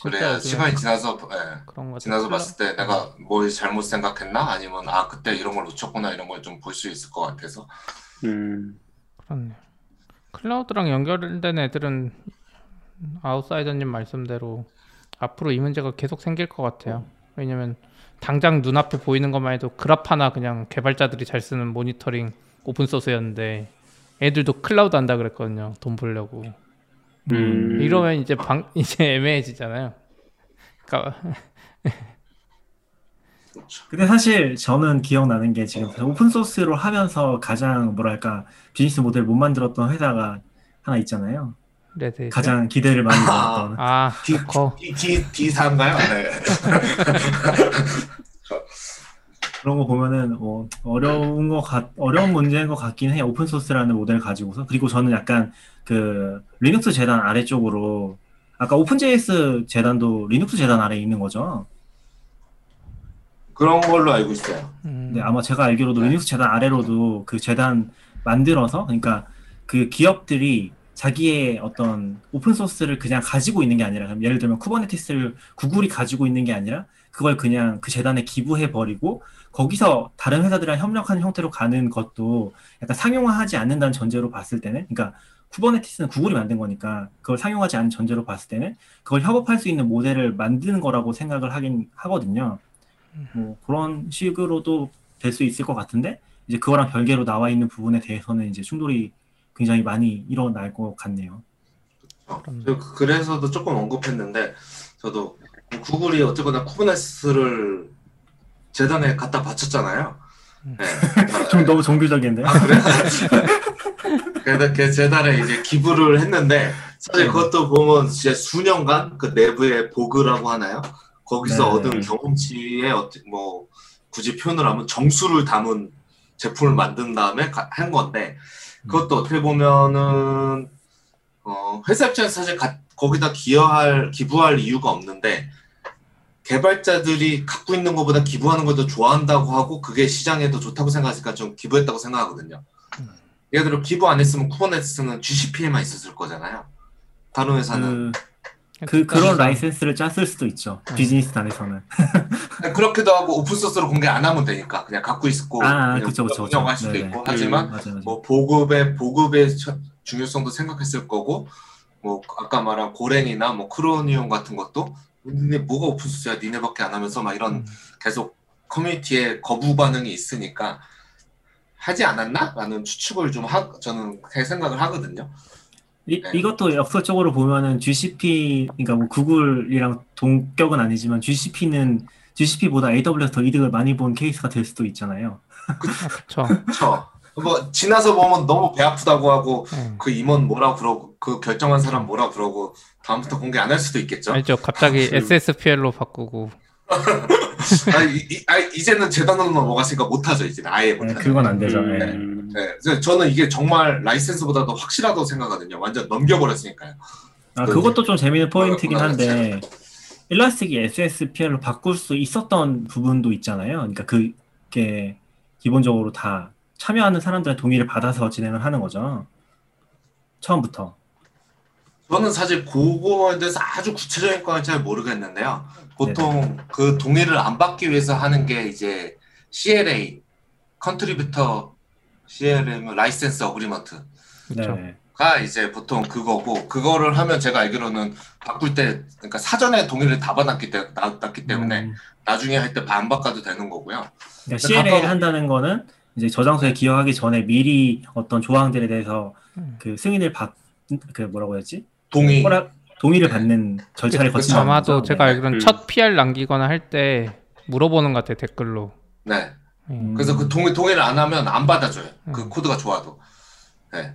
그래야 요즘에 시간이 지나서 예, 그런 거 지나서 봤을 때 내가 뭘 잘못 생각했나 아니면 아 그때 이런 걸 놓쳤구나 이런 걸 좀 볼 수 있을 것 같아서 음. 그렇네요. 클라우드랑 연결된 애들은 아웃사이더님 말씀대로 앞으로 이 문제가 계속 생길 것 같아요. 왜냐면 당장 눈앞에 보이는 것만 해도 하나 그냥 개발자들이 잘 쓰는 모니터링 오픈 소스였는데 애들도 클라우드 한다 그랬거든요. 돈 벌려고. 음. 이러면 이제 방 이제 애매해지잖아요. 그러니까 근데 사실 저는 기억나는 게 지금 오픈 소스로 하면서 가장 뭐랄까 비즈니스 모델 못 만들었던 회사가 하나 있잖아요. 레드 가장 기대를 많이 받았던. 아 D, Docker D, D, D사인가요? 네. 그런 거 보면은 뭐 어려운 거 같, 어려운 문제인 것 같긴 해요. 오픈 소스라는 모델 가지고서. 그리고 저는 약간 그 리눅스 재단 아래쪽으로 아까 OpenJS 재단도 리눅스 재단 아래에 있는 거죠. 그런 걸로 알고 있어요. 음, 네, 아마 제가 알기로도 네. 리눅스 재단 아래로도 그 재단 만들어서 그러니까 그 기업들이 자기의 어떤 오픈 소스를 그냥 가지고 있는 게 아니라 예를 들면 Kubernetes를 구글이 가지고 있는 게 아니라 그걸 그냥 그 재단에 기부해 버리고 거기서 다른 회사들이랑 협력하는 형태로 가는 것도 약간 상용화하지 않는다는 전제로 봤을 때는 그러니까 Kubernetes는 구글이 만든 거니까 그걸 상용하지 않은 전제로 봤을 때는 그걸 협업할 수 있는 모델을 만드는 거라고 생각을 하긴 하거든요. 뭐 그런 식으로도 될 수 있을 것 같은데 이제 그거랑 별개로 나와 있는 부분에 대해서는 이제 충돌이 굉장히 많이 일어날 것 같네요. 어, 저 그- 그래서도 조금 언급했는데 저도 구글이 어쨌거나 쿠버네티스를 재단에 갖다 바쳤잖아요. 네. 좀 너무 종교적인데. 아, 그래? 그래서 그 재단에 이제 기부를 했는데 사실 네. 그것도 보면 진짜 수년간 그 내부의 보그라고 하나요? 거기서 네. 얻은 경험치에 어떻게 뭐 굳이 표현을 하면 정수를 담은 제품을 만든 다음에 가- 한 건데 그것도 어떻게 보면은 어, 회사 입장에서 사실 가- 거기다 기여할 기부할 이유가 없는데 개발자들이 갖고 있는 것보다 기부하는 걸 더 좋아한다고 하고 그게 시장에도 좋다고 생각하니까 좀 기부했다고 생각하거든요. 예를 들어 기부 안 했으면 Kubernetes는 GCP에만 있었을 거잖아요. 다른 회사는 그, 그 그런 라이센스를 짰을 수도 있죠. 비즈니스 단에서는. 그렇게도 하고 오픈 소스로 공개 안 하면 되니까 그냥 갖고 있고 아, 그냥 그쵸, 그쵸, 그쵸. 운영할 수도 네네. 있고 하지만 맞아요, 맞아요. 뭐 보급의 보급의 처- 중요성도 생각했을 거고 뭐 아까 말한 Golang이나 뭐 Chromium 같은 것도 니네 뭐가 오픈 소스야 니네밖에 안 하면서 막 이런 음. 계속 커뮤니티에 거부 반응이 있으니까 하지 않았나라는 추측을 좀 하, 저는 그 생각을 하거든요. 이, 네. 이것도 역설적으로 보면은 GCP, 그러니까 뭐 구글이랑 동격은 아니지만 GCP는 GCP보다 AWS 더 이득을 많이 본 케이스가 될 수도 있잖아요. 그렇죠. 뭐 지나서 보면 너무 배 아프다고 하고 네. 그 임원 뭐라 그러고 그 결정한 사람 뭐라 그러고 다음부터 공개 안 할 수도 있겠죠. 알죠. 갑자기 SSPL로 바꾸고 아, 이, 이, 아, 이제는 재단으로 넘어갔으니까 못하죠. 이제는 아예 네, 못하죠. 그건 안 되죠. 음. 네. 네, 저는 이게 정말 라이센스보다 더 확실하다고 생각하거든요. 완전 넘겨버렸으니까요. 아, 그것도 좀 재밌는 포인트긴 어, 한데, 일라스틱이 SSPL로 바꿀 수 있었던 부분도 있잖아요. 그러니까 그게 기본적으로 다 참여하는 사람들의 동의를 받아서 진행을 하는 거죠. 처음부터. 저는 사실 그거에 대해서 아주 구체적인 건 잘 모르겠는데요. 보통 그 동의를 안 받기 위해서 하는 게 이제 CLA, contributor CLA면 license agreement. 가 이제 보통 그거고 그거를 하면 제가 알기로는 바꿀 때 그러니까 사전에 동의를 다 받았기, 때, 받았기 때문에 음, 나중에 할때 안 받아도 되는 거고요. 그러니까 CLA를 가까워- 한다는 거는 이제 저장소에 기여하기 전에 미리 어떤 조항들에 대해서 음. 그 승인을 받, 그 뭐라고 했지? 동의. 허락, 동의를 받는 절차를 그쵸. 거친다는 아마도 거죠. 제가 네. 알기로는 음. 첫 PR 남기거나 할 때 물어보는 것 같아요 댓글로. 네. 예. 음. 그래서 그 동의 동의를 안 하면 안 받아줘요. 그 음. 코드가 좋아도. 네.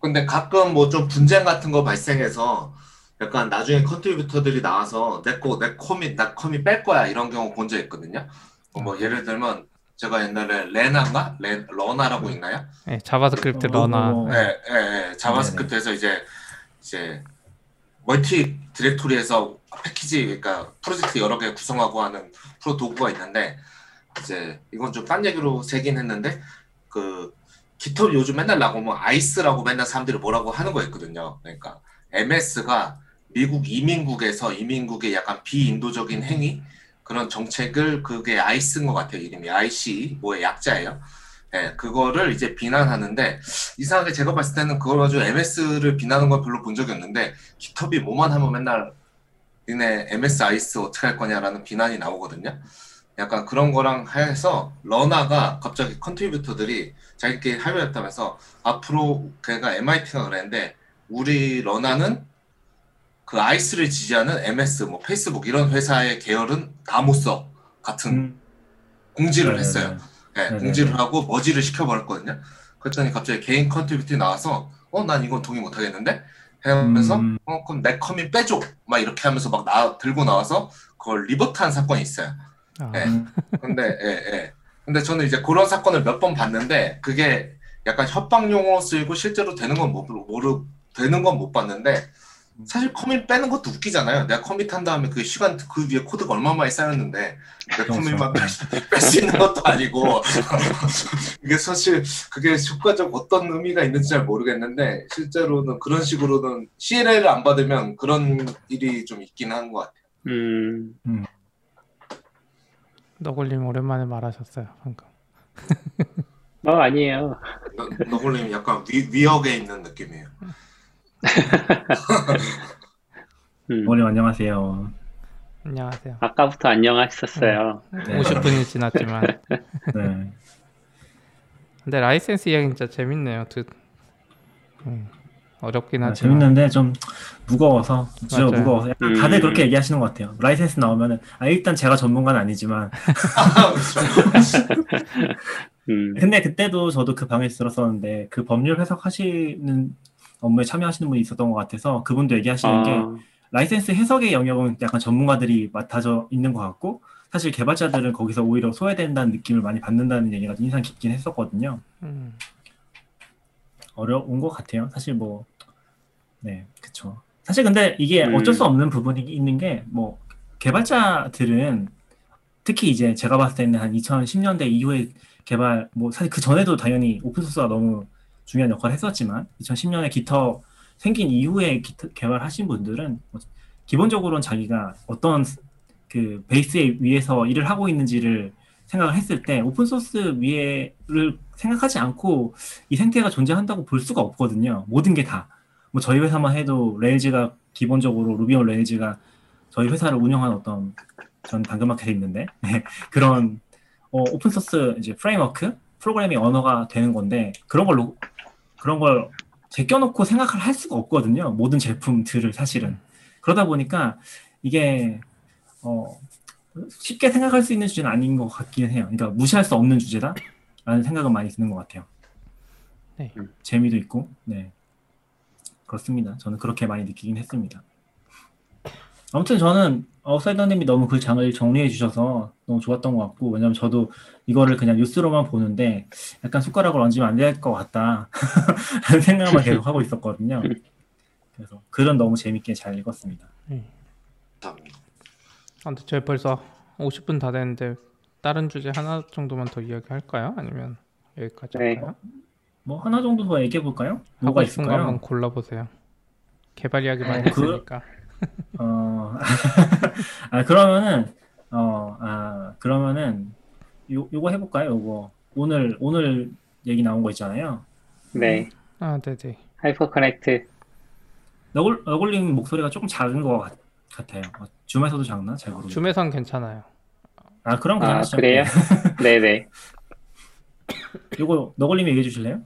근데 가끔 뭐 좀 분쟁 같은 거 발생해서 약간 나중에 contributor들이 나와서 내 거 내 commit 나 commit 뺄 거야 이런 경우 본 적 있거든요. 어, 뭐 예를 들면 제가 옛날에 Lerna인가 레 Lerna라고 있나요? 예, JavaScript 어, Lerna. 어, 어. 네, 예, 예. JavaScript에서 이제 이제 멀티 디렉토리에서 패키지 그러니까 프로젝트 여러 개 구성하고 하는 프로 도구가 있는데 이제 이건 좀 딴 얘기로 새긴 했는데 그 GitHub 요즘 맨날 나오면 ICE라고 맨날 사람들이 뭐라고 하는 거 있거든요. 그러니까 MS가 미국 이민국에서 이민국의 약간 비인도적인 행위 그런 정책을 그게 ICE인 것 같아요. 이름이 IC 뭐의 약자예요. 예, 그거를 이제 비난하는데 이상하게 제가 봤을 때는 그걸 가지고 MS를 비난하는 건 별로 본 적이 없는데 GitHub이 뭐만 하면 맨날 니네 MS ICE 어떻게 할 거냐라는 비난이 나오거든요. 약간 그런 거랑 해서 Lerna가 갑자기 contributor들이 자기끼리 합의했다면서 앞으로 걔가 MIT인가 그랬는데 우리 Lerna는 그 ICE를 지지하는 MS 뭐 페이스북 이런 회사의 계열은 다 못 써 같은 음, 공지를 네, 했어요. 네, 네, 네네. 공지를 하고 머지를 시켜버렸거든요. 그랬더니 갑자기 개인 contributor이 나와서 어 난 이건 동의 못 하겠는데 하면서 음. 어 그럼 내 commit 빼줘 막 이렇게 하면서 막 나 들고 나와서 그걸 revert한 사건이 있어요. 아, 네. 음, 근데 예 예. 근데 저는 이제 그런 사건을 몇 번 봤는데 그게 약간 협박 용어 쓰이고 실제로 되는 건 모- 모르 되는 건 못 봤는데 사실 커밋 빼는 것도 웃기잖아요. 내가 커밋 한 다음에 그 시간 그 위에 코드가 얼마 많이 쌓였는데 내 그렇죠. 커밋만 뺄 수 있는 것도 아니고 이게 사실 그게 효과적 어떤 의미가 있는지 잘 모르겠는데 실제로는 그런 식으로는 CLL을 안 받으면 그런 일이 좀 있긴 한 것 같아요. 음, 너굴님 오랜만에 말하셨어요 방금. 어, 아니에요. 너- 너굴님 약간 위, 위역에 있는 느낌이에요. 음, 어머님 안녕하세요. 안녕하세요. 아까부터 안녕하셨어요. 네. 50분이 지났지만. 네. 근데 라이센스 이야기 진짜 재밌네요. 듣. 음, 어렵긴 아, 하지만. 재밌는데 좀 무거워서 맞아요. 무거워서 약간 음. 다들 그렇게 얘기하시는 것 같아요. 라이센스 나오면은 아 일단 제가 전문가는 아니지만 음, 근데 그때도 저도 그 방에서 들었었는데 그 법률 해석하시는 업무에 참여하시는 분이 있었던 것 같아서 그분도 얘기하시는 게 아, 라이센스 해석의 영역은 약간 전문가들이 맡아져 있는 것 같고 사실 개발자들은 거기서 오히려 소외된다는 느낌을 많이 받는다는 얘기가 인상 깊긴 했었거든요. 음, 어려운 것 같아요. 사실 뭐, 네, 그쵸. 사실 근데 이게 음. 어쩔 수 없는 부분이 있는 게, 뭐, 개발자들은 특히 이제 제가 봤을 때는 한 2010년대 이후에 개발, 뭐, 사실 그 전에도 당연히 오픈소스가 너무 중요한 역할을 했었지만, 2010년에 기터 생긴 이후에 기터 개발하신 분들은 뭐 기본적으로는 자기가 어떤 그 베이스 위에서 일을 하고 있는지를 생각을 했을 때 오픈 소스 위에를 생각하지 않고 이 생태가 존재한다고 볼 수가 없거든요. 모든 게 다. 뭐 저희 회사만 해도 Rails가 기본적으로 Ruby on Rails가 저희 회사를 운영하는 어떤 전 당근마켓에 있는데 네, 그런 어, open source 이제 framework 프로그래밍 언어가 되는 건데 그런 걸로 그런 걸 제껴놓고 생각을 할 수가 없거든요. 모든 제품들을 사실은 그러다 보니까 이게 어, 쉽게 생각할 수 있는 주제는 아닌 것 같긴 해요. 그러니까 무시할 수 없는 주제다라는 생각은 많이 드는 것 같아요. 네. 재미도 있고, 네. 그렇습니다. 저는 그렇게 많이 느끼긴 했습니다. 아무튼 저는 아웃사이더님이 너무 그 장을 정리해 주셔서 너무 좋았던 것 같고, 왜냐면 저도 이거를 그냥 뉴스로만 보는데 약간 숟가락을 얹으면 안 될 것 같다. 라는 생각만 계속 하고 있었거든요. 그래서 글은 너무 재밌게 잘 읽었습니다. 감사합니다. 아, 근데 저희 벌써 50분 다 됐는데 다른 주제 하나 정도만 더 이야기할까요? 아니면 여기까지 네. 할까요? 뭐 하나 정도 더 얘기해 볼까요? 뭐가 거 한번 있을까요? 골라보세요. 개발 이야기 많이 어, 그- 했으니까. 어, 아, 그러면은, 어, 아, 그러면은, 요, 요거 해볼까요? 요거. 오늘, 오늘 얘기 나온 거 있잖아요. 네. 아, 네네. Hyperconnect. 너굴, 너굴님 목소리가 조금 작은 것 같, 같아요. 어, Zoom에서도 작나? 잘 모르겠어요. Zoom에선 괜찮아요. 아, 그럼 아, 괜찮죠. 그래요? 네네. 이거 너굴님이 얘기해 주실래요?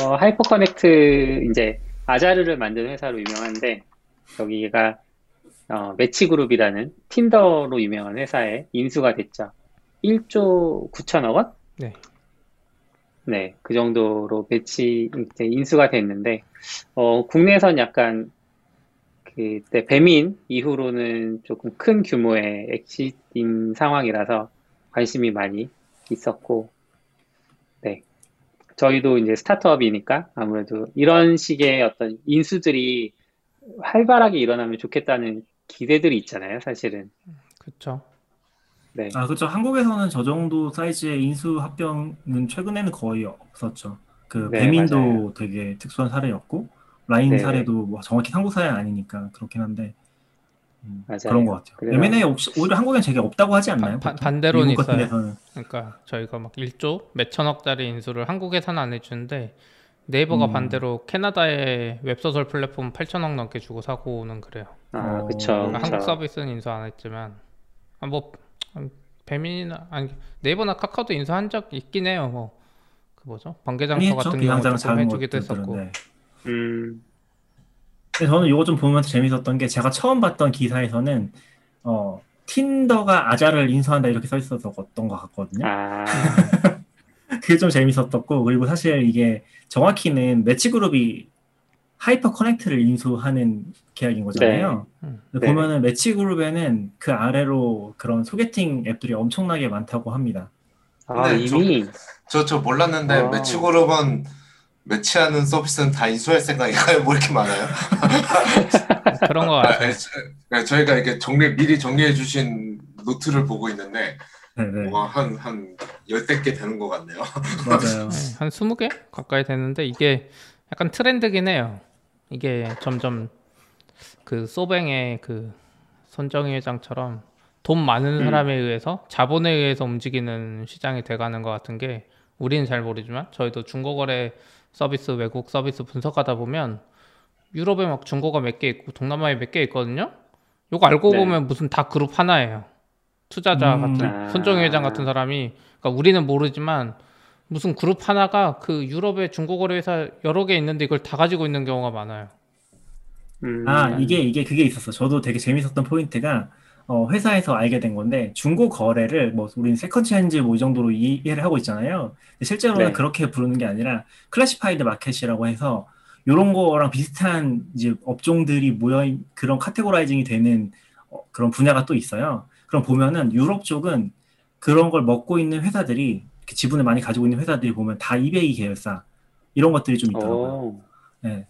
어, Hyperconnect 이제 Azar를 만든 회사로 유명한데 여기가 어, Match Group이라는 Tinder로 유명한 회사에 인수가 됐죠. 1조 9천억 원? 네. 네, 그 정도로 매치 인수가 됐는데 어, 국내에선 약간 그때 배민 이후로는 조금 큰 규모의 엑시팅 상황이라서 관심이 많이 있었고, 네. 저희도 이제 스타트업이니까 아무래도 이런 식의 어떤 인수들이 활발하게 일어나면 좋겠다는 기대들이 있잖아요, 사실은. 그쵸. 네. 아, 그렇죠. 한국에서는 저 정도 사이즈의 인수 합병은 최근에는 거의 없었죠. 그 네, 배민도 맞아요. 되게 특수한 사례였고 라인 네. 사례도 뭐 정확히 한국 사례는 아니니까 그렇긴 한데 음, 맞아요. 그런 것 같아요. 그래서- M&A 혹시 오히려 한국엔 되게 없다고 하지 않나요? 반- 보통? 반대로는 미국 같은 있어요. 데서는 그러니까 저희가 막 1조 몇 천억짜리 인수를 한국에서는 안 해주는데 네이버가 음. 반대로 캐나다에 웹소설 플랫폼 8천억 넘게 주고 사고는 그래요. 아, 어, 그쵸, 그러니까 그쵸. 한국 서비스는 인수 안 했지만 아, 뭐 음, 배민이나 아니 네이버나 카카오도 인수한 적 있긴 해요. 뭐 그 뭐죠 번개장터. 같은 경우 작은 해주기도. 했었고 네. 음, 근데 저는 이거 좀 보면서 재밌었던 게 제가 처음 봤던 기사에서는 어, Tinder가 Azar를 인수한다 이렇게 써 있었던 것 같거든요. 아, 그게 좀 재밌었었고 그리고 사실 이게 정확히는 Match Group이 Hyperconnect를 인수하는 계약인 거잖아요. 음. 근데 네. 보면은 Match Group에는 그 아래로 그런 소개팅 앱들이 엄청나게 많다고 합니다. 아, 네, 이미, 저, 저 몰랐는데 아. 매치 그룹은 매치하는 서비스는 다 인수할 생각인가요? 뭐 이렇게 많아요? 그런 거 아, 같아요. 아, 저- 네, 저희가 이렇게 정리, 미리 정리해 주신 노트를 보고 있는데 네네. 뭐가 한, 한 열댓 개 되는 것 같네요. 맞아요. 네, 한 20개 가까이 되는데 이게 약간 트렌드긴 해요. 이게 점점 그 소뱅의 그 손정희 회장처럼 돈 많은 음. 사람에 의해서 자본에 의해서 움직이는 시장이 돼가는 것 같은 게 우리는 잘 모르지만 저희도 중고거래 서비스 외국 서비스 분석하다 보면 유럽에 막 중고가 몇 개 있고 동남아에 몇 개 있거든요. 요거 알고 네. 보면 무슨 다 그룹 하나예요. 투자자 음. 같은 아. 손정희 회장 같은 사람이 그러니까 우리는 모르지만 무슨 그룹 하나가 그 유럽의 중고거래 회사 여러 개 있는데 이걸 다 가지고 있는 경우가 많아요. 음, 아 이게 이게 그게 있었어. 저도 되게 재밌었던 포인트가 어, 회사에서 알게 된 건데 중고 거래를 뭐 우리는 second hands 뭐이 정도로 이해를 하고 있잖아요. 근데 실제로는 네. 그렇게 부르는 게 아니라 classified market이라고 해서 이런 거랑 비슷한 이제 업종들이 모여 있- 그런 categorizing이 되는 어, 그런 분야가 또 있어요. 그럼 보면은 유럽 쪽은 그런 걸 먹고 있는 회사들이 지분을 많이 가지고 있는 회사들이 보면 다 eBay 계열사 이런 것들이 좀 있더라고요. 오, 네.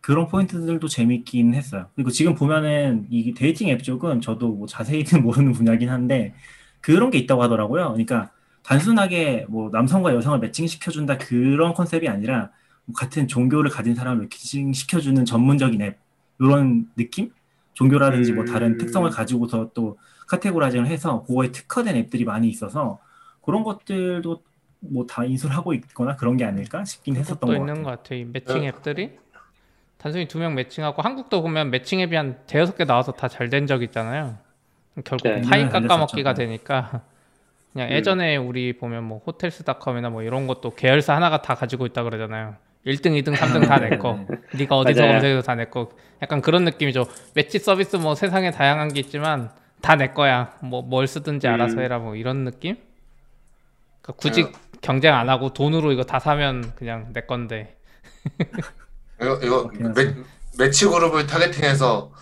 그런 포인트들도 재밌긴 했어요. 그리고 지금 보면은 이 dating 앱 쪽은 저도 뭐 자세히는 모르는 분야긴 한데 그런 게 있다고 하더라고요. 그러니까 단순하게 뭐 남성과 여성을 matching시켜준다 그런 컨셉이 아니라 뭐 같은 종교를 가진 사람을 matching시켜주는 전문적인 앱 이런 느낌? 종교라든지 뭐 다른 음. 특성을 가지고서 또 categorizing을 해서 그거에 특화된 앱들이 많이 있어서 그런 것들도 뭐 다 인수를 하고 있거나 그런 게 아닐까 싶긴 했었던 또것 있는 같아요. 것 같아요. 이 매칭 앱들이 단순히 두 명 매칭하고 한국도 보면 매칭 앱이 한 대여섯 개 나와서 다 잘 된 적 있잖아요. 결국 네. 파이 네, 깎아먹기가. 되니까 그냥 음. 예전에 우리 보면 뭐 호텔스닷컴이나 뭐 이런 것도 계열사 하나가 다 가지고 있다 그러잖아요. 1등, 2등, 3등 다내 거. 네가 어디서 맞아요. 검색해서 다내 거. 약간 그런 느낌이죠. 매치 서비스 뭐 세상에 다양한 게 있지만 다 내 거야. 뭐 뭘 쓰든지 음. 알아서 해라 뭐 이런 느낌? 그러니까 굳이 네. 경쟁 안 하고 돈으로 이거 다 사면 그냥 내 건데. 이거, 이거 매, 매치 그룹을 타겟팅해서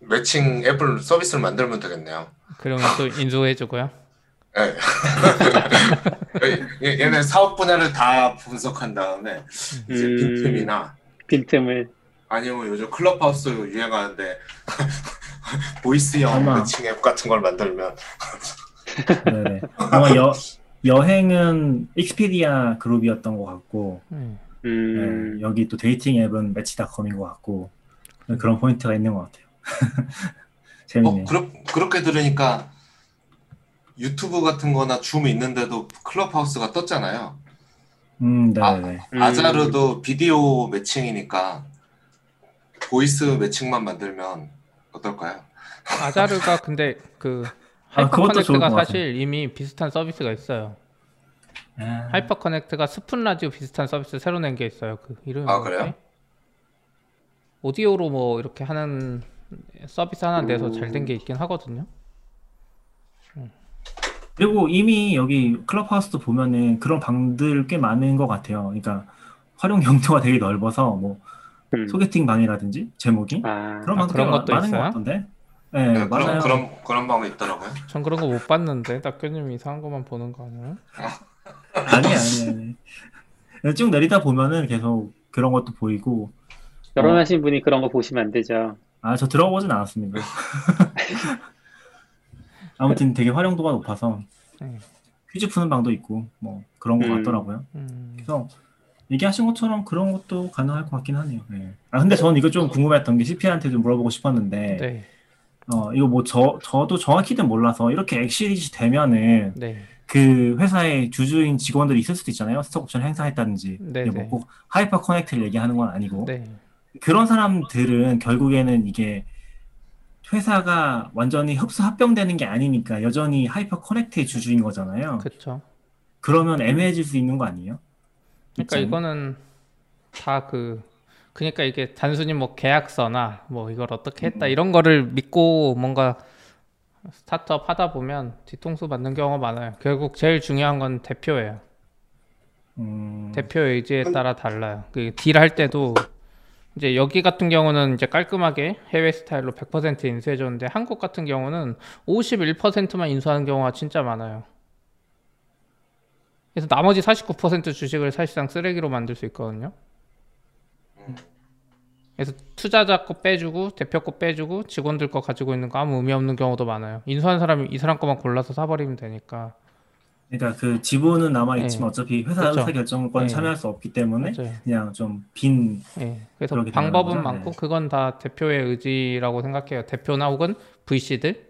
매칭 앱을 서비스를 만들면 되겠네요. 그러면 또 인수해 주고요. 예. 얘- 얘네 사업 분야를 다 분석한 다음에 이제 음. 빈틈이나 빈틈을, 아니면 요즘 클럽하우스 유행하는데 voice형 아마. 매칭 앱 같은 걸 만들면 네네. 아마 여, 여행은 Expedia Group이었던 것 같고, 음. 음, 네, 여기 또 dating 앱은 Match.com인 것 같고, 그런 포인트가 있는 것 같아요. 재밌네요. 어, 그렇, 그렇게 들으니까 유튜브 같은 거나 줌 있는데도 Clubhouse가 떴잖아요. 음, 네네네. 음. Azar도 비디오 matching이니까 voice matching만 만들면 어떨까요? Azar가 근데 그 아, Hyperconnect가. 사실 이미 비슷한 서비스가 있어요. 아, Hyperconnect가 Spoon Radio 비슷한 서비스 새로 낸 게 있어요. 그 이름이 아, 뭐지? 그래요? 오디오로 뭐 이렇게 하는 서비스 하나 내서 잘된 게 있긴 하거든요. 그리고 이미 여기 클럽하우스도 보면은 그런 방들 꽤 많은 것 같아요. 그러니까 활용 용도가 되게 넓어서 뭐 음. 소개팅 방이라든지 제목이 아, 그런 아, 그런 마- 것도 많은 있어요? 것 같던데. 네, 네, 맞아요. 그런 그런 그런 방이 있더라고요. 전 그런 거 못 봤는데 낙교님 이상한 것만 보는 거 아니에요? 아니 아니 아니. 쭉 내리다 보면은 계속 그런 것도 보이고 결혼하신 분이 그런 거 보시면 안 되죠. 아 저 들어보진 않았습니다. 아무튼 되게 활용도가 높아서 네. 퀴즈 푸는 방도 있고 뭐 그런 것 음. 같더라고요. 음, 그래서 얘기하신 것처럼 그런 것도 가능할 것 같긴 하네요. 네. 아 근데 저는 이거 좀 궁금했던 게 CP한테 좀 물어보고 싶었는데 네, 어 이거 뭐 저 저도 정확히는 몰라서 이렇게 엑시리지 되면은 네, 그 회사의 주주인 직원들이 있을 수도 있잖아요. 스톡옵션 행사했다든지 네, 이게 네. 뭐꼭 Hyperconnect를 얘기하는 건 아니고 네. 그런 사람들은 결국에는 이게 회사가 완전히 흡수 합병되는 게 아니니까 여전히 Hyperconnect의 주주인 거잖아요. 그쵸. 그러면 애매해질 수 있는 거 아니에요? 그러니까 입장이? 이거는 다 그 그러니까 이게 단순히 뭐 계약서나 뭐 이걸 어떻게 했다 이런 거를 믿고 뭔가 startup 하다 보면 뒤통수 맞는 경우가 많아요. 결국 제일 중요한 건 대표예요. 음, 대표 의지에 따라 달라요. 그 deal할 때도 이제 여기 같은 경우는 이제 깔끔하게 해외 스타일로 100% 인수해 줬는데 한국 같은 경우는 51%만 인수하는 경우가 진짜 많아요. 그래서 나머지 49% 주식을 사실상 쓰레기로 만들 수 있거든요. 그래서 투자자 거 빼주고 대표 거 빼주고 직원들 거 가지고 있는 거 아무 의미 없는 경우도 많아요. 인수한 사람이 이 사람 거만 골라서 사버리면 되니까. 그러니까 그 지분은 남아 있지만 어차피 회사 그쵸. 의사 결정권에 네. 참여할 수 없기 때문에 맞아요. 그냥 좀빈 예, 그래서 방법은? 많고 네. 그건 다 대표의 의지라고 생각해요. 대표나 혹은 VC들.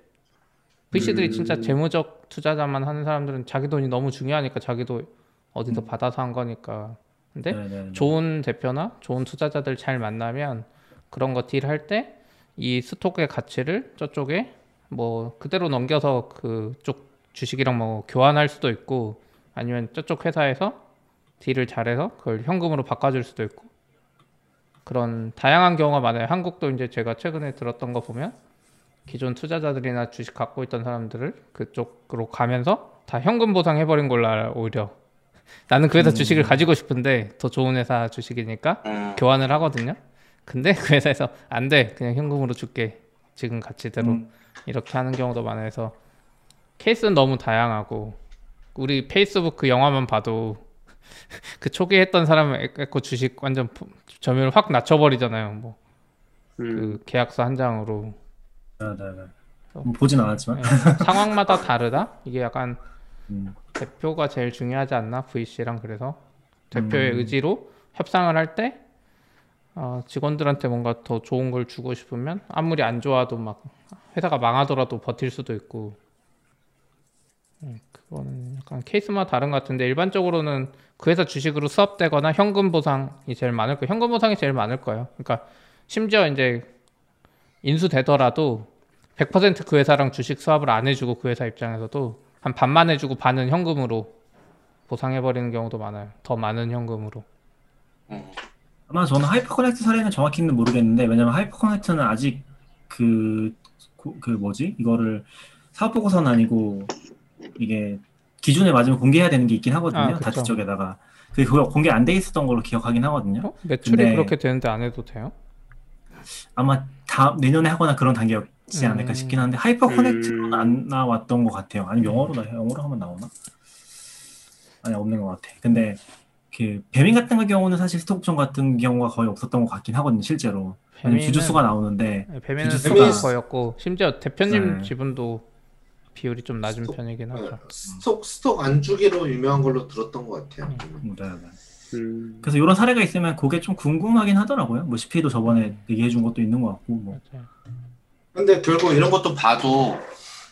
VC들이 음. 진짜 재무적 투자자만 하는 사람들은 자기 돈이 너무 중요하니까 자기도 어디서 받아서 한 거니까. 근데 네, 네, 네. 좋은 대표나 좋은 투자자들 잘 만나면 그런 거 딜할 때 이 스톡의 가치를 저쪽에 뭐 그대로 넘겨서 그쪽 주식이랑 뭐 교환할 수도 있고 아니면 저쪽 회사에서 딜을 잘해서 그걸 현금으로 바꿔줄 수도 있고 그런 다양한 경우가 많아요. 한국도 이제 제가 최근에 들었던 거 보면 기존 투자자들이나 주식 갖고 있던 사람들을 그쪽으로 가면서 다 현금 보상해버린 걸로 오히려. 나는 그 회사 음. 주식을 가지고 싶은데 더 좋은 회사 주식이니까 음, 교환을 하거든요. 근데 그 회사에서 안 돼, 그냥 현금으로 줄게. 지금 가치대로 음. 이렇게 하는 경우도 많아요. 그래서 케이스는 너무 다양하고 우리 페이스북 그 영화만 봐도 그 초기에 했던 사람은 에코 주식 완전 부- 점유율 확 낮춰버리잖아요. 뭐그 음, 계약서 한 장으로 네, 네, 네. 음, 보진 않았지만 예, 상황마다 다르다. 이게 약간 음, 대표가 제일 중요하지 않나 VC랑 그래서 대표의 음. 의지로 협상을 할때 어, 직원들한테 뭔가 더 좋은 걸 주고 싶으면 아무리 안 좋아도 막 회사가 망하더라도 버틸 수도 있고 음, 그거는 약간 케이스마다 다른 것 같은데 일반적으로는 그 회사 주식으로 swap되거나 현금 보상이 제일 많을 거예요. 현금 보상이 제일 많을 거예요. 그러니까 심지어 이제 인수되더라도 100%그 회사랑 주식 swap을 안 해주고 그 회사 입장에서도 한 반만 해주고 반은 현금으로 보상해버리는 경우도 많아요. 더 많은 현금으로. 음. 아마 저는 Hyperconnect 사례는 정확히는 모르겠는데 왜냐면 Hyperconnect는 아직 그, 고- 그 뭐지 이거를 사업 보고서는 아니고 이게 기준에 맞으면 공개해야 되는 게 있긴 하거든요 아. 다트 쪽에다가 그 그거 공개 안 돼 있었던 걸로 기억하긴 하거든요 어? 매출이 근데- 그렇게 되는데 안 해도 돼요? 아마 다 내년에 하거나 그런 단계였지 않을까 음. 싶긴 한데 Hyper 음. connect는 안 나왔던 것 같아요 아니면 영어로 나 영어로 하면 나오나 아니 없는 것 같아 근데 그 배민 같은 경우는 사실 스톡옵션 같은 경우가 거의 없었던 것 같긴 하거든요 실제로 배민은- 주주수가 나오는데 네, 배민은 주주수가- 수가 거였고 심지어 대표님 네. 지분도 비율이 좀 낮은 스톡- 편이긴 하죠. 스톡 스톡 안 주기로 유명한 걸로 들었던 것 같아요. 음, 네, 네. 음, 그래서 이런 사례가 있으면 그게 좀 궁금하긴 하더라고요. 뭐 CP도 저번에 얘기해 준 것도 있는 것 같고 뭐. 근데 결국 이런 것도 봐도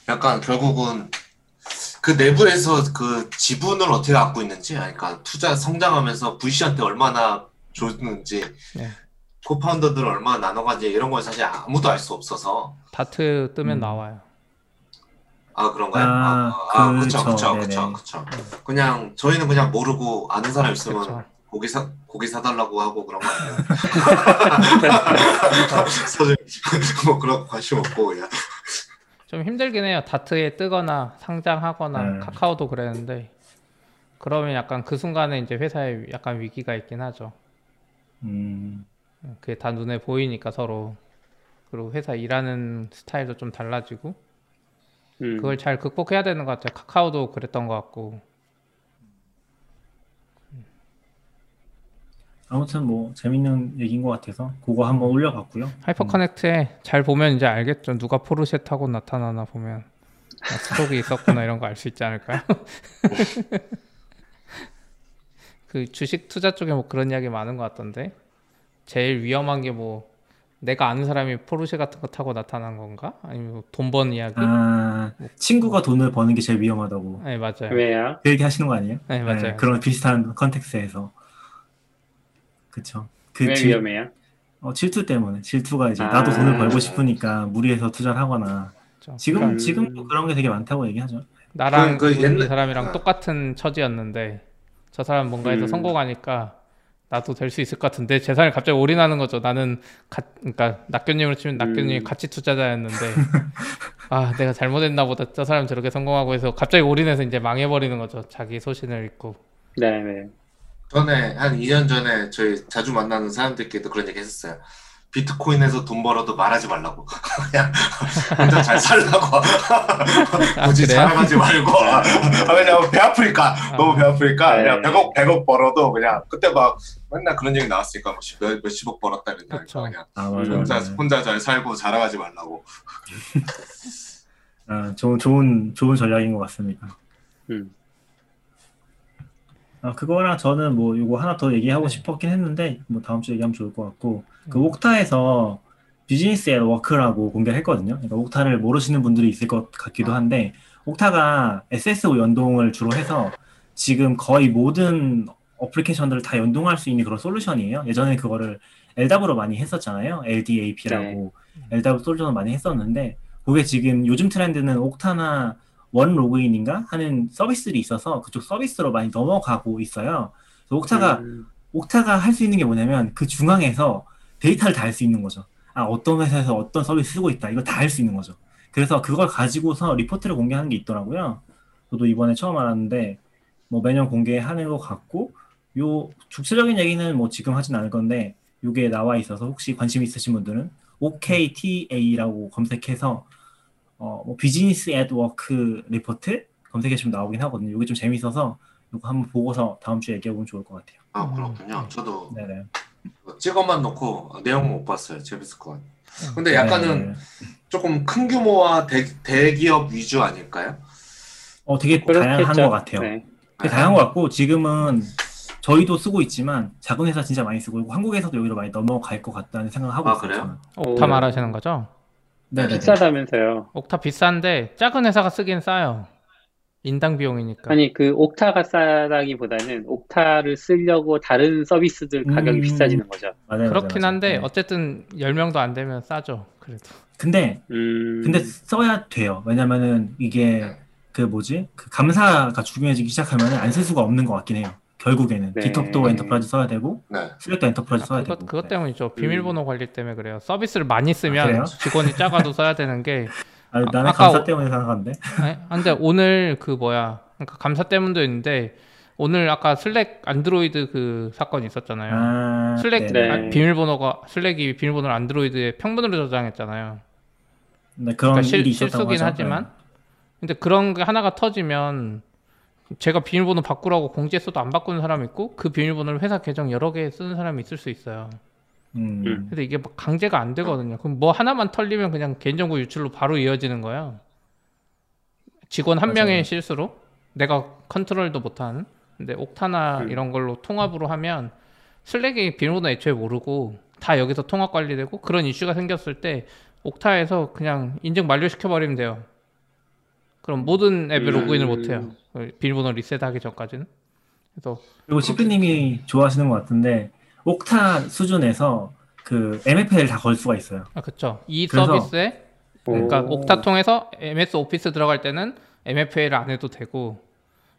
약간 결국은 그 내부에서 그 지분을 어떻게 갖고 있는지, 그러니까 투자 성장하면서 VC한테 얼마나 줬는지, 네. 코파운더들 얼마나 나눠가지 이런 건 사실 아무도 알 수 없어서 다트 뜨면 음. 나와요. 아 그런가요? 아, 아, 아, 그쵸, 그쵸, 그쵸, 네네. 그쵸, 그쵸. 그냥 저희는 그냥 모르고 아는 사람 있으면 그쵸. 고기 사 고기 사달라고 하고 그런 거 아니에요? 사실 뭐 그런 거 관심 없고 그냥. 좀 힘들긴 해요. 다트에 뜨거나 상장하거나 네. 카카오도 그랬는데 그러면 약간 그 순간에 이제 회사에 약간 위기가 있긴 하죠. 음, 그게 다 눈에 보이니까 서로 그리고 회사 일하는 스타일도 좀 달라지고 음. 그걸 잘 극복해야 되는 것 같아요. 카카오도 그랬던 것 같고 아무튼 뭐 재밌는 얘기인 것 같아서 그거 한번 올려봤고요. 하이퍼 커넥트에 잘 보면 이제 알겠죠. 누가 포르쉐 타고 나타나나 보면 아, stock이 있었구나 이런 거 알 수 있지 않을까요? 그 주식 투자 쪽에 뭐 그런 이야기 많은 것 같던데 제일 위험한 게 뭐 내가 아는 사람이 포르쉐 같은 거 타고 나타난 건가? 아니면 뭐 돈 번 이야기? 아, 친구가 돈을 버는 게 제일 위험하다고 네 맞아요. 왜요? 그 얘기 하시는 거 아니에요? 네 맞아요. 그런 비슷한 context에서 그쵸. 그 왜 질- 위험해요? 어, 질투 때문에 질투가 이제 아. 나도 돈을 벌고 싶으니까 무리해서 투자를 하거나 그렇죠. 지금 음. 지금도 그런 게 되게 많다고 얘기하죠. 나랑 그- 그그 옛날- 이 사람이랑 똑같은 처지였는데 저 사람 뭔가 해서 음. 성공하니까 나도 될 수 있을 것 같은데 재산을 갑자기 올인하는 거죠. 나는 가, 그러니까 낙교님으로 치면 낙교님이 음. 가치 투자자였는데 아 내가 잘못했나 보다 저 사람 저렇게 성공하고 해서 갑자기 올인해서 이제 망해버리는 거죠. 자기 소신을 잃고 네, 네. 전에 한 2년 전에 저희 자주 만나는 사람들끼리도 그런 얘기 했었어요. 비트코인에서 돈 벌어도 말하지 말라고. 그냥 혼자 잘 살라고. 굳이 아? 자랑하지 말고. 아, 왜냐면 배 아프니까. 너무 배 아프니까. 네. 그냥 100억, 100억 벌어도 그냥 그때 막 맨날 그런 얘기 나왔으니까 뭐 몇, 몇십억 벌었다 이랬다니까. 그쵸. 그냥 아 맞아. 혼자, 맞아. 혼자 잘 살고 자랑하지 말라고. 아, 좋은 좋은 좋은 전략인 것 같습니다. 음. 아, 그거랑 저는 뭐 이거 하나 더 얘기하고 네. 싶었긴 했는데 뭐 다음 주에 얘기하면 좋을 것 같고 그 음. Okta에서 Business at Work라고 공개했거든요. 그러니까 Okta를 모르시는 분들이 있을 것 같기도 한데 Okta가 SSO 연동을 주로 해서 지금 거의 모든 어플리케이션들을 다 연동할 수 있는 그런 솔루션이에요. 예전에 그거를 LDAP으로 많이 했었잖아요. LDAP라고 LDAP 솔루션을 많이 했었는데 그게 지금 요즘 트렌드는 Okta나 OneLogin인가 하는 서비스들이 있어서 그쪽 서비스로 많이 넘어가고 있어요. Okta가 음. Okta가 할 수 있는 게 뭐냐면 그 중앙에서 데이터를 다 할 수 있는 거죠. 아, 어떤 회사에서 어떤 서비스 쓰고 있다. 이거 다 할 수 있는 거죠. 그래서 그걸 가지고서 리포트를 공개하는 게 있더라고요. 저도 이번에 처음 알았는데 뭐 매년 공개하는 것 같고 요 구체적인 얘기는 뭐 지금 하진 않을 건데 요게 나와 있어서 혹시 관심 있으신 분들은 Okta라고 검색해서 어, 뭐 Business at Work 리포트 검색해주면 나오긴 하거든요. 이게 좀 재밌어서 이거 한번 보고서 다음 주에 얘기해보면 좋을 것 같아요. 아, 그렇군요. 저도 네네. 찍어만 놓고 내용 못 봤어요. 재밌을 것 같아요. 음. 근데 약간은 네. 조금 큰 규모와 대, 대기업 위주 아닐까요? 어, 되게 다양한. 것 같아요. 네. 되게 다양한 것 같고 지금은 저희도 쓰고 있지만 작은 회사 진짜 많이 쓰고 있고 한국에서도 여기로 많이 넘어갈 것 같다는 생각을 하고 아, 있어요. 그래요? 저는. 옥타 오. 말하시는 거죠? 네네네. 비싸다면서요. 옥타 비싼데 작은 회사가 쓰긴 싸요. 인당 비용이니까. 아니, 그 Okta가 싸다기보다는 Okta를 쓰려고 다른 서비스들 가격이 음. 비싸지는 거죠. 맞아요, 그렇긴 맞아요, 한데 맞아요. 네. 어쨌든 10명도 안 되면 싸죠. 그래도. 근데 음. 근데 써야 돼요. 왜냐면은 이게 그 뭐지? 그 감사가 중요해지기 시작하면 안 쓸 수가 없는 것 같긴 해요. 결국에는 네. GitHub도 enterprise 써야 되고 네. Slack도 enterprise 아, 써야 그것, 되고. 그것 네. 때문이죠. 비밀번호 관리 때문에 그래요. 서비스를 많이 쓰면 그래요? 직원이 작아도 써야 되는 게 아, 나는 아까 감사 오- 때문에 생각하는데. 아니, 근데 오늘 그 뭐야 그러니까 감사 때문도 있는데 오늘 아까 슬랙 안드로이드 그 사건이 있었잖아요. 아, 슬랙 네네. 네. 아, 비밀번호가 슬랙이 비밀번호를 안드로이드에 평문으로 저장했잖아요. 네, 그런 그러니까 실, 일이 있었다고 실수긴. 하지만 근데 그런 게 하나가 터지면 제가 비밀번호 바꾸라고 공지했어도 안 바꾸는 사람이 있고 그 비밀번호를 회사 계정 여러 개 쓰는 사람이 있을 수 있어요. 네. 음, 음. 근데 이게 막 강제가 안 되거든요. 그럼 뭐 하나만 털리면 그냥 개인정보 유출로 바로 이어지는 거예요. 직원 한 맞아요. 명의 실수로 내가 컨트롤도 못하는. 근데 옥타나 음. 이런 걸로 통합으로 하면 슬랙의 비밀번호 애초에 모르고 다 여기서 통합 관리되고 그런 이슈가 생겼을 때 옥타에서 그냥 인증 만료시켜 버리면 돼요. 그럼 모든 앱에 음. 로그인을 못 해요. 비밀번호 리셋하기 전까지는. 그래서 그리고 시프님이 좋아하시는 것 같은데 옥타 수준에서 그 MFL 다 걸 수가 있어요. 아 그쵸. 이 그래서- 서비스에 그러니까 오. 옥타 통해서 MS 오피스 들어갈 때는 MFA를 안 해도 되고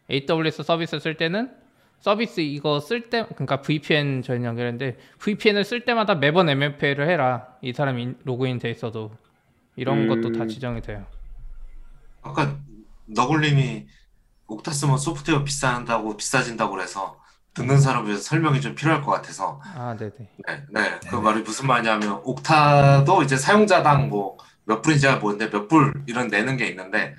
AWS 서비스 쓸 때는 서비스 이거 쓸 때 그러니까 VPN 저희 연결했는데 VPN을 쓸 때마다 매번 MFA를 해라 이 사람이 로그인 돼 있어도 이런 음. 것도 다 지정이 돼요. 아까 너굴님이 옥타 쓰면 소프트웨어 비싼다고 비싸진다고 그래서 듣는 사람 위해서 설명이 좀 필요할 것 같아서 아 네네. 네, 네. 그 말이 무슨 말이냐면 Okta도 이제 사용자당 뭐 몇 불인지 잘 모르는데 몇 불 이런 내는 게 있는데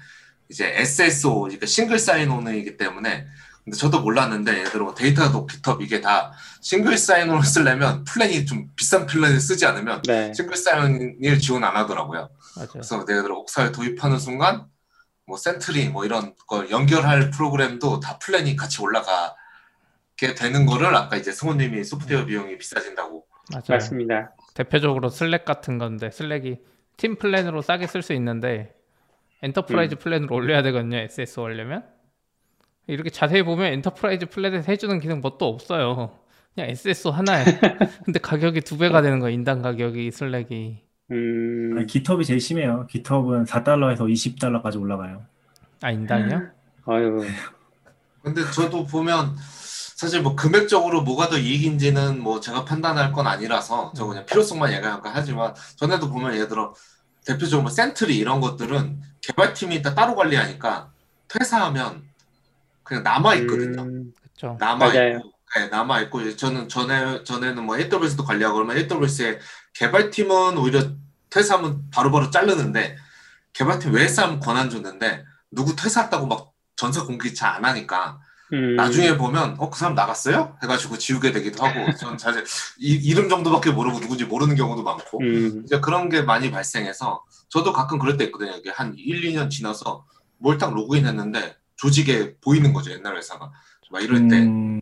이제 SSO 그러니까 single sign-on이기 때문에 근데 저도 몰랐는데 예를 들어 뭐 Datadog GitHub 이게 다 single sign-on을 쓰려면 플랜이 좀 비싼 플랜을 쓰지 않으면 네. single sign을 지원 안 하더라고요. 맞아요. 그래서 예를 들어 옥사에 도입하는 순간 뭐 Sentry 뭐 이런 걸 연결할 프로그램도 다 플랜이 같이 올라가게 되는 거를 아까 이제 승호님이 소프트웨어 비용이 비싸진다고 맞아요. 맞습니다. 대표적으로 Slack 같은 건데 Slack이 팀 플랜으로 싸게 쓸 수 있는데 enterprise 플랜으로 올려야 되거든요. SSO 하려면 이렇게 자세히 보면 enterprise 플랜에서 해주는 기능 뭣도 없어요. 그냥 SSO 하나에 근데 가격이 두 배가 되는 거야 인당 가격이 Slack이 음, 아니, GitHub이 제일 심해요. GitHub은 4달러에서 20달러까지 올라가요. 아 인당이요? 어유, 근데 저도 보면 사실 뭐 금액적으로 뭐가 더 이익인지는 뭐 제가 판단할 건 아니라서 저 그냥 필요성만 얘기한 거 하지만 전에도 보면 예를 들어 대표적으로 뭐 센트리 이런 것들은 개발팀이 다 따로 관리하니까 퇴사하면 그냥 남아 있거든요. 음. 남아. 있고, 네, 남아 있고 저는 전에 전에는 뭐 AWS도 관리하고 그러면 AWS의 개발팀은 오히려 퇴사하면 바로바로 자르는데 개발팀 외에 사람 권한 줬는데 누구 퇴사했다고 막 전사 공개 잘 안 하니까 음, 나중에 보면 어 그 사람 나갔어요? 해가지고 지우게 되기도 하고 전 사실 이, 이름 정도밖에 모르고 누군지 모르는 경우도 많고 음, 이제 그런 게 많이 발생해서 저도 가끔 그럴 때 있거든요. 이게 한 1, 2년 지나서 뭘 딱 로그인 했는데 조직에 보이는 거죠. 옛날 회사가. 막 이럴 때 음,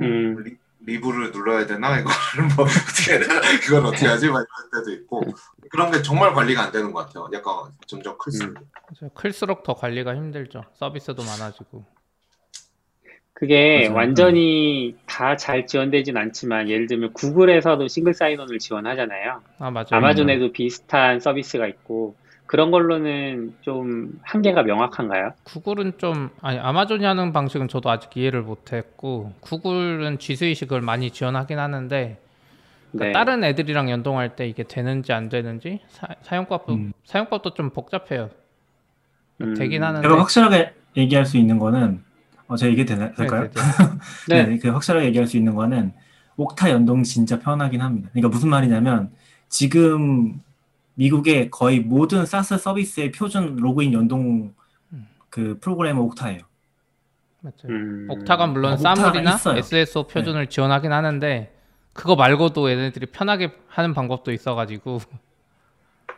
음, 리, leave를 눌러야 되나? 이거를 뭐 어떻게 해야 되나? 그건 어떻게 하지? 막 이럴 때도 있고 그런 게 정말 관리가 안 되는 것 같아요. 약간 점점 클수록. 맞아요. 클수록 더 관리가 힘들죠. 서비스도 많아지고. 그게 맞아요. 완전히 다 잘 지원되진 않지만 예를 들면 구글에서도 싱글 사인온을 지원하잖아요. 아 맞아요. 아마존에도 비슷한 서비스가 있고 그런 걸로는 좀 한계가 명확한가요? 구글은 좀 아니 아마존이 하는 방식은 저도 아직 이해를 못했고 구글은 G 그걸 많이 지원하긴 하는데 그러니까 네. 다른 애들이랑 연동할 때 이게 되는지 안 되는지 사, 용법도 음. 사용법도 좀 복잡해요. 음, 되긴 하는데 제가 확실하게 얘기할 수 있는 거는 어, 제가 얘기 되나, 네, 될까요? 네, 네. 네. 그 확실하게 얘기할 수 있는 거는 옥타 연동 진짜 편하긴 합니다. 그러니까 무슨 말이냐면 지금 미국의 거의 모든 사스 서비스의 표준 로그인 연동 음. 그 프로그램은 옥타예요. 맞아요. 음, 옥타가 물론 어, 사물이나. 네. SSO 표준을 지원하긴 하는데 그거 말고도 얘네들이 편하게 하는 방법도 있어가지고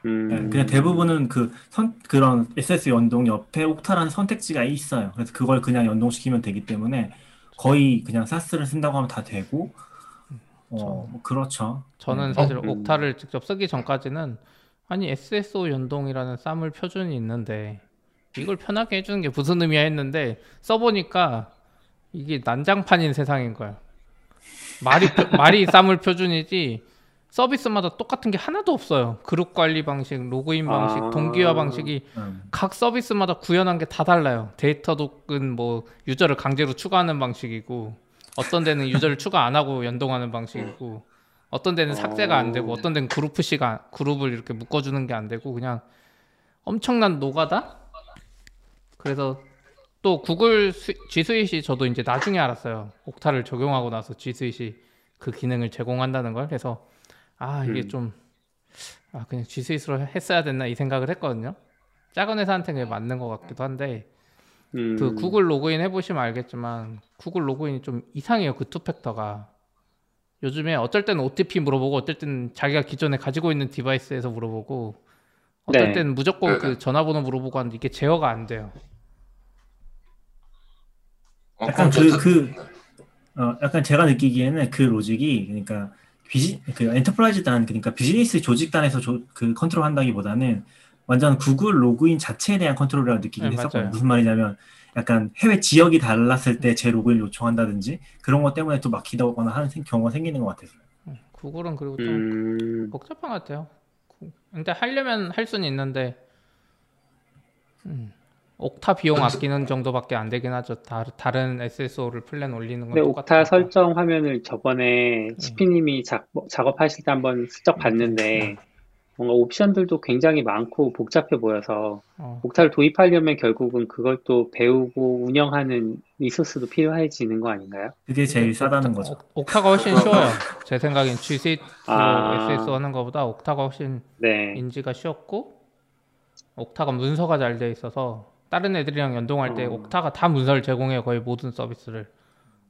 음, 네, 그냥 대부분은 그 선, 그런 SS 연동 옆에 옥타라는 선택지가 있어요. 그래서 그걸 그냥 연동시키면 되기 때문에 거의 그냥 사스를 쓴다고 하면 다 되고, 어, 뭐 그렇죠. 저는 네. 사실 음. 옥타를 직접 쓰기 전까지는 아니 SSO 연동이라는 사물 표준이 있는데 이걸 편하게 해주는 게 무슨 의미야 했는데 써보니까 이게 난장판인 세상인 거야. 말이 표- 말이 사물 표준이지 서비스마다 똑같은 게 하나도 없어요. 그룹 관리 방식, 로그인 방식, 아. 동기화 방식이 음. 각 서비스마다 구현한 게 다 달라요. Datadog은 뭐 유저를 강제로 추가하는 방식이고 어떤 데는 유저를 추가 안 하고 연동하는 방식이고 어떤 데는 삭제가 안 되고 어떤 데는 그룹 sync가 그룹을 이렇게 묶어주는 게 안 되고 그냥 엄청난 노가다. 그래서 또 구글 스- G 스윗이 저도 이제 나중에 알았어요. Okta를 적용하고 나서 G 스윗이 그 기능을 제공한다는 걸. 그래서 아 이게 음. 좀 아, 그냥 G 스윗으로 했어야 됐나 이 생각을 했거든요. 작은 회사한테 그게 맞는 것 같기도 한데 음, 그 구글 로그인 해보시면 알겠지만 구글 로그인이 좀 이상해요 그 two factor가 요즘에 어쩔 때는 OTP 물어보고 어쩔 때는 자기가 기존에 가지고 있는 device에서 물어보고 어떨 네. 때는 무조건 네, 그 네. 전화번호 물어보고 하는데 이게 제어가 안 돼요 어, 약간 그, 그, 어, 약간 제가 느끼기에는 그 로직이, 그러니까, 비즈, 그 enterprise 단, 그러니까 비즈니스 조직 단에서 조, 그 컨트롤 한다기보다는 완전 구글 로그인 자체에 대한 컨트롤이라고 느끼긴 네. 맞아요. 무슨 말이냐면, 약간 해외 지역이 달랐을 때 제 로그인 요청한다든지 그런 것 때문에 또 막히다거나 하는 생- 경우가 생기는 것 같아서. 구글은 그리고 좀 음, 복잡한 것 같아요 근데 하려면 할 수는 있는데 음, Okta 비용 아끼는 정도밖에 안 되긴 하죠. 다, 다른 SSO를 플랜 올리는 건 근데 Okta. 설정 화면을 저번에 시피님이 작, 작업하실 때 한번 슬쩍 봤는데 뭔가 옵션들도 굉장히 많고 복잡해 보여서 어, Okta를 도입하려면 결국은 그걸 또 배우고 운영하는 resource도 필요해지는 거 아닌가요? 그게 제일 싸다는 거죠. 옥- Okta가 훨씬 쉬워요. 제 생각엔 G Suite로 아. SSO 하는 것보다 Okta가 훨씬 네. 인지가 쉬웠고 옥타가 문서가 잘 돼 있어서 다른 애들이랑 연동할 때 어. 옥타가 다 문서를 제공해요. 거의 모든 서비스를.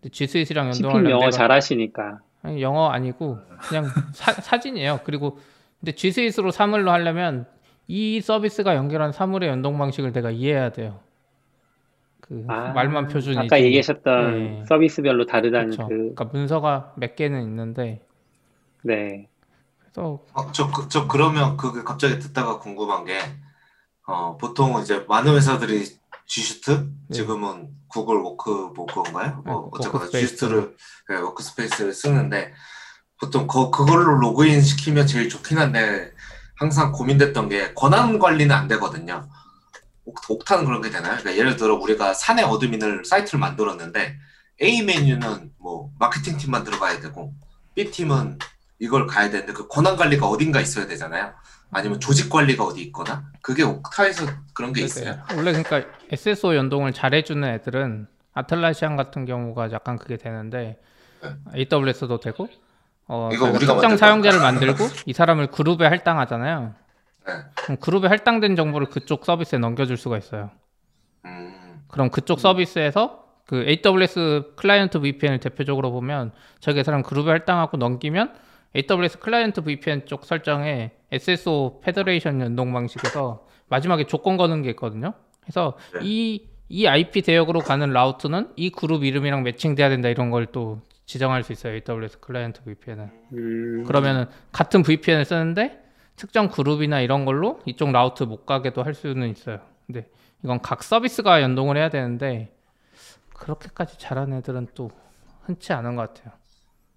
근데 G 스윗이랑 시피님 연동하려면 영어 내가 잘하시니까. 아니, 영어 아니고 그냥 사, 사진이에요. 그리고 근데 G 스윗으로 사물로 하려면 이 서비스가 연결한 사물의 연동 방식을 내가 이해해야 돼요. 그 아, 말만 표준이지. 아까 얘기하셨던 네. 서비스별로 다르다는 그쵸. 그, 그러니까 문서가 몇 개는 있는데 네. 그래서 어, 저, 그- 저 그러면 그게 갑자기 듣다가 궁금한 게, 어, 보통 이제 많은 회사들이 G Suite? 네. 지금은 Google Work 뭐 그건가요? 네, 뭐 어쨌거나. G슈트를, 네, Workspace를 쓰는데, 보통 그, 그걸로 로그인 시키면 제일 좋긴 한데, 항상 고민됐던 게 권한 관리는 안 되거든요. 옥- Okta는 그런 게 되나요? 그러니까 예를 들어 우리가 사내 admin을 사이트를 만들었는데, A 메뉴는 뭐 마케팅 팀만 들어가야 되고, B 팀은 이걸 가야 되는데 그 권한 관리가 어딘가 있어야 되잖아요. 아니면 조직 관리가 어디 있거나 그게 옥타에서 그런 게 있어요. 원래 그러니까 SSO 연동을 잘해주는 애들은 아틀라시안 같은 경우가 약간 그게 되는데 AWS도 되고 어, 이거 우리가 특정 사용자를 만들고 이 사람을 그룹에 할당하잖아요. 네. 그럼 그룹에 할당된 정보를 그쪽 서비스에 넘겨줄 수가 있어요. 음, 그럼 그쪽 서비스에서 그 AWS Client VPN을 대표적으로 보면 저기 사람 그룹에 할당하고 넘기면 AWS Client VPN 쪽 설정에 SSO federation 연동 방식에서 마지막에 조건 거는 게 있거든요. 그래서 네. 이, 이 IP 대역으로 가는 route는 이 그룹 이름이랑 매칭돼야 된다 이런 걸 또 지정할 수 있어요. AWS Client VPN은. 음, 그러면은 같은 VPN을 쓰는데 특정 그룹이나 이런 걸로 이쪽 route 못 가게도 할 수는 있어요. 근데 이건 각 서비스가 연동을 해야 되는데 그렇게까지 잘하는 애들은 또 흔치 않은 것 같아요.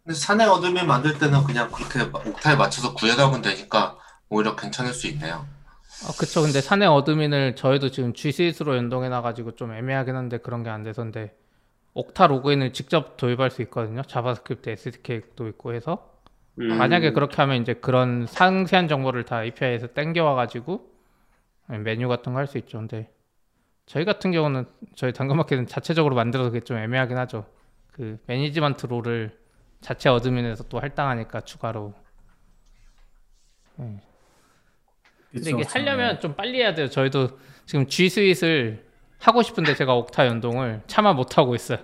근데 사내 admin 만들 때는 그냥 그렇게 Okta에 맞춰서 구현하면 되니까 오히려 괜찮을 수 있네요. 아, 그쵸. 근데 사내 admin을 저희도 지금 GCS로 연동해놔가지고 좀 애매하긴 한데 그런 게 안 돼서인데 Okta 로그인을 직접 도입할 수 있거든요. JavaScript SDK도 있고 해서 음, 만약에 그렇게 하면 이제 그런 상세한 정보를 다 API에서 땡겨와 가지고 메뉴 같은 거 할 수 있죠. 근데 저희 같은 경우는 저희 당근마켓은 자체적으로 만들어서 그게 좀 애매하긴 하죠. 그 management role을 자체 admin에서 또 할당하니까 추가로. 근데 그쵸, 이게. 하려면 좀 빨리 해야 돼요. 저희도 지금 G 스윗을 하고 싶은데 제가 Okta 연동을 차마 못 하고 있어요.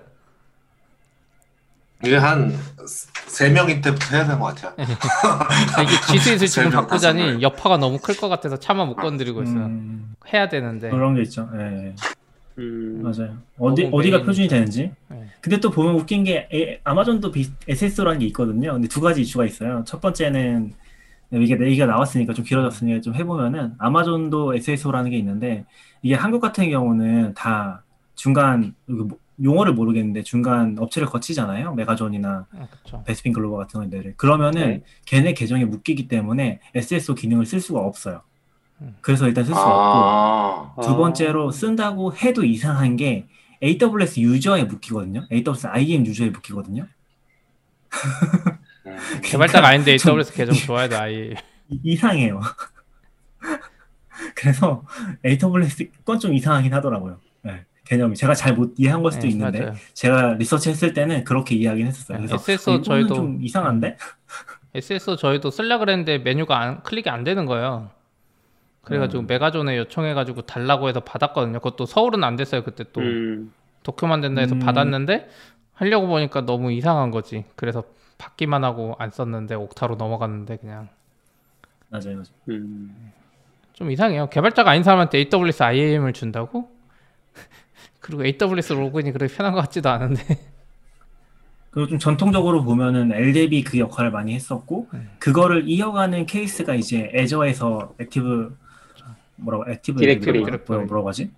이게 한세 명일 때부터 해야 되는 것 같아요. 아, 이게 G 스윗을 지금 설명 다섯 바꾸자니 명. 여파가 너무 클 것 같아서 차마 못 건드리고 있어요. 음, 해야 되는데. 그런 게 있죠. 예, 예. 음, 맞아요. 어디 어디가 메인- 표준이 되는지. 네. 근데 또 보면 웃긴 게 에- 아마존도 비, SSO라는 게 있거든요. 근데 두 가지 이슈가 있어요. 첫 번째는 이게 얘기가 나왔으니까 좀 길어졌으니까 좀 해보면은 아마존도 SSO라는 게 있는데 이게 한국 같은 경우는 다 중간 뭐- 용어를 모르겠는데 중간 업체를 거치잖아요. 메가존이나 아. 베스핀 글로벌 같은 것들을 그러면은 네. 걔네 계정에 묶이기 때문에 SSO 기능을 쓸 수가 없어요. 음. 그래서 일단 쓸 수가 없고 아, 두 번째로 쓴다고 해도 이상한 게 AWS 유저에 묶이거든요. AWS IAM 유저에 묶이거든요. 음. 개발자가 아닌데 좀- AWS 계정 좋아야 돼 아예. 이- 이상해요. 그래서 AWS 건 좀 이상하긴 하더라고요. 네, 개념이 제가 잘 못 이해한 걸 수도 네, 있는데 맞아요. 제가 리서치 했을 때는 그렇게 이해하긴 했었어요. 네, 그래서 SSO 어, 이거는 저희도- 좀 이상한데? SSO 저희도 쓸라 그랬는데 메뉴가 안, 클릭이 안 되는 거예요. 그래가지고 음. 메가존에 요청해가지고 달라고 해서 받았거든요. 그것도 서울은 안 됐어요. 그때 또 음, 도쿄만 된다 해서 음. 받았는데 하려고 보니까 너무 이상한 거지. 그래서 받기만 하고 안 썼는데 옥타로 넘어갔는데 그냥 맞아요, 맞아요. 음. 좀 이상해요. 개발자가 아닌 사람한테 AWS IAM을 준다고? 그리고 AWS 로그인이 그렇게 편한 것 같지도 않은데. 그리고 좀 전통적으로 보면은 LDAP 그 역할을 많이 했었고 네. 그거를 이어가는 케이스가 이제 Azure에서 Active 뭐라고 Active Directory. 뭐라- 뭐라- 뭐라고 하지?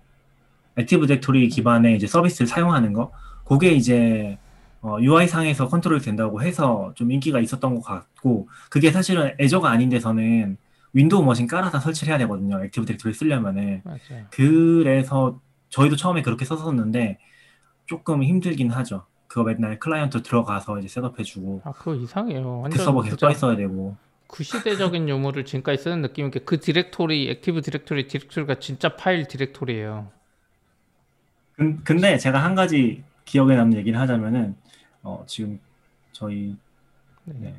Active Directory 기반의 이제 서비스를 사용하는 거 그게 이제 어, UI 상에서 컨트롤 된다고 해서 좀 인기가 있었던 것 같고 그게 사실은 Azure가 아닌 데서는 Windows machine 깔아서 설치를 해야 되거든요. Active Directory 쓰려면은. 맞아요. 그래서 저희도 처음에 그렇게 썼었는데 조금 힘들긴 하죠. 그거 맨날 클라이언트 들어가서 이제 setup해주고 아 그거 이상해요. 그 완전 서버 계속 떠 있어야 되고. 구시대적인 유물을 지금까지 쓰는 느낌인 게 그 디렉토리, Active Directory, 디렉토리가 진짜 파일 디렉토리예요. 근- 근데 제가 한 가지 기억에 남는 얘기를 하자면은 어, 지금 저희 네,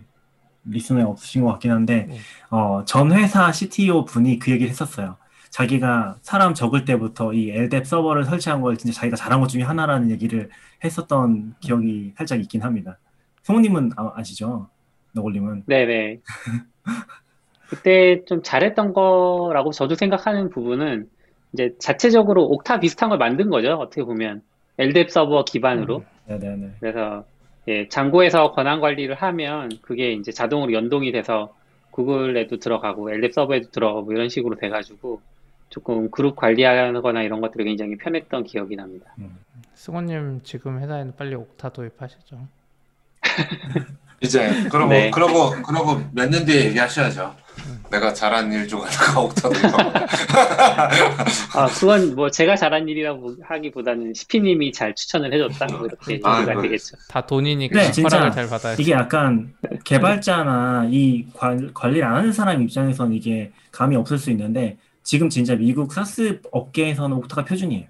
listener에 없으신 것 같긴 한데 네. 어, 전 회사 CTO 분이 그 얘기를 했었어요. 자기가 사람 적을 때부터 이 LDAP 서버를 설치한 걸 진짜 자기가 잘한 것 중에 하나라는 얘기를 했었던 기억이 살짝 있긴 합니다. 성우님은 아, 아시죠? 너굴님은 네네. 그때 좀 잘했던 거라고 저도 생각하는 부분은 이제 자체적으로 옥타 비슷한 걸 만든 거죠. 어떻게 보면. LDAP 서버 기반으로. 네네네. 그래서 예, 장고에서 권한 관리를 하면 그게 이제 자동으로 연동이 돼서 구글에도 들어가고 LDAP 서버에도 들어가고 이런 식으로 돼가지고 조금 그룹 관리하거나 이런 것들이 굉장히 편했던 기억이 납니다. 승호님 지금 회사에는 빨리 옥타 도입하시죠. 이제 그러고 네. 그러고 그러고 몇 년 뒤에 얘기하셔야죠. 내가 잘한 일 중 하나가 옥타도 아, 그건 뭐 제가 잘한 일이라고 하기보다는 시피님이 잘 추천을 해줬다. 뭐 이렇게 아, 정리가 그래. 되겠죠. 다 돈이니까 네, 진짜. 허락을 잘 받아야지. 이게 약간 개발자나 이 관, 관리를 안 하는 사람 입장에서는 이게 감이 없을 수 있는데 지금 진짜 미국 사스 업계에서는 옥타가 표준이에요.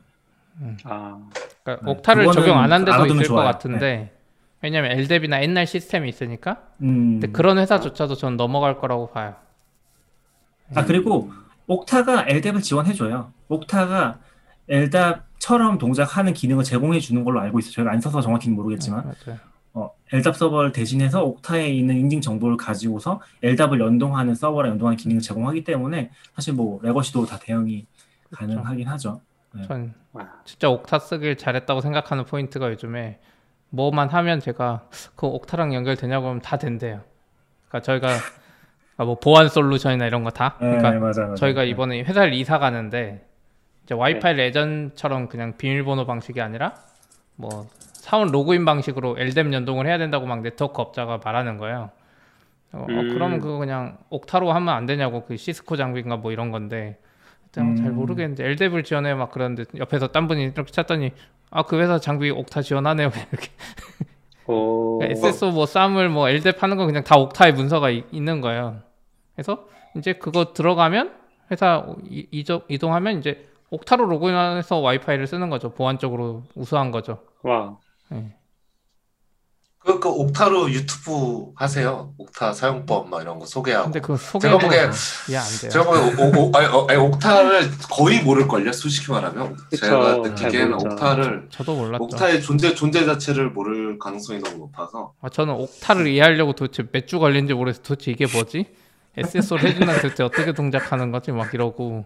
아, 그러니까 네, 옥타를 적용 안 한 데도 있을 것 좋아요. 같은데 왜냐면 LDAP이나 옛날 시스템이 있으니까. 음. 근데 그런 회사조차도 전 넘어갈 거라고 봐요. 아 그리고 옥타가 LDAP을 지원해줘요. 옥타가 LDAP처럼 동작하는 기능을 제공해 주는 걸로 알고 있어요. 저희가 안 써서 정확히는 모르겠지만 맞아요. 어, LDAP 서버를 대신해서 Okta에 있는 인증 정보를 가지고서 LDAP을 연동하는 서버랑 연동하는 기능을 제공하기 때문에 사실 뭐 legacy도 다 대응이 가능하긴 하죠. 전 와. 진짜 Okta 쓰길 잘했다고 생각하는 포인트가 요즘에 뭐만 하면 제가 그 Okta랑 연결되냐고 하면 다 된대요. 그러니까 저희가 그러니까 뭐 보안 솔루션이나 이런 거 다. 그러니까 네, 맞아, 맞아. 저희가 이번에 회사를 이사 가는데 이제 와이파이를 예전처럼 그냥 비밀번호 방식이 아니라 뭐 사원 로그인 방식으로 LDAP 연동을 해야 된다고 막 네트워크 업자가 말하는 거예요. 어, 어, 음. 그러면 그거 그냥 옥타로 하면 안 되냐고 그 시스코 장비인가 뭐 이런 건데 그때 잘 음. 모르겠는데 LDAP을 지원해 막 그러는데 옆에서 딴 분이 이렇게 찾더니 아 그 회사 장비 옥타 지원하네요 이렇게 오, 그러니까 SSO 뭐 쌈을 뭐 LDAP 하는 건 그냥 다 옥타에 문서가 이- 있는 거예요. 그래서 이제 그거 들어가면 회사 이- 이적 이동하면 이제 옥타로 로그인해서 와이파이를 쓰는 거죠. 보안적으로 우수한 거죠. 와. 예. 그, 그 옥타로 유튜브 하세요. 옥타 사용법 막 이런 거 소개하고. 근데 그거 제가 소개도 보기엔 이해 안 돼요. 제가 보기엔 오, 오, 아니, 어, 아니, 옥타를 거의 모를 걸요. 솔직히 말하면. 그쵸, 제가 잘 느끼기에는 모르죠. 옥타를 저도 몰랐죠. 옥타의 존재 존재 자체를 모를 가능성이 너무 높아서. 아, 저는 옥타를 이해하려고 도대체 몇 주 걸린지 모르겠어. 도대체 이게 뭐지? SSO를 해준다는 도대체 어떻게 동작하는 거지? 막 이러고.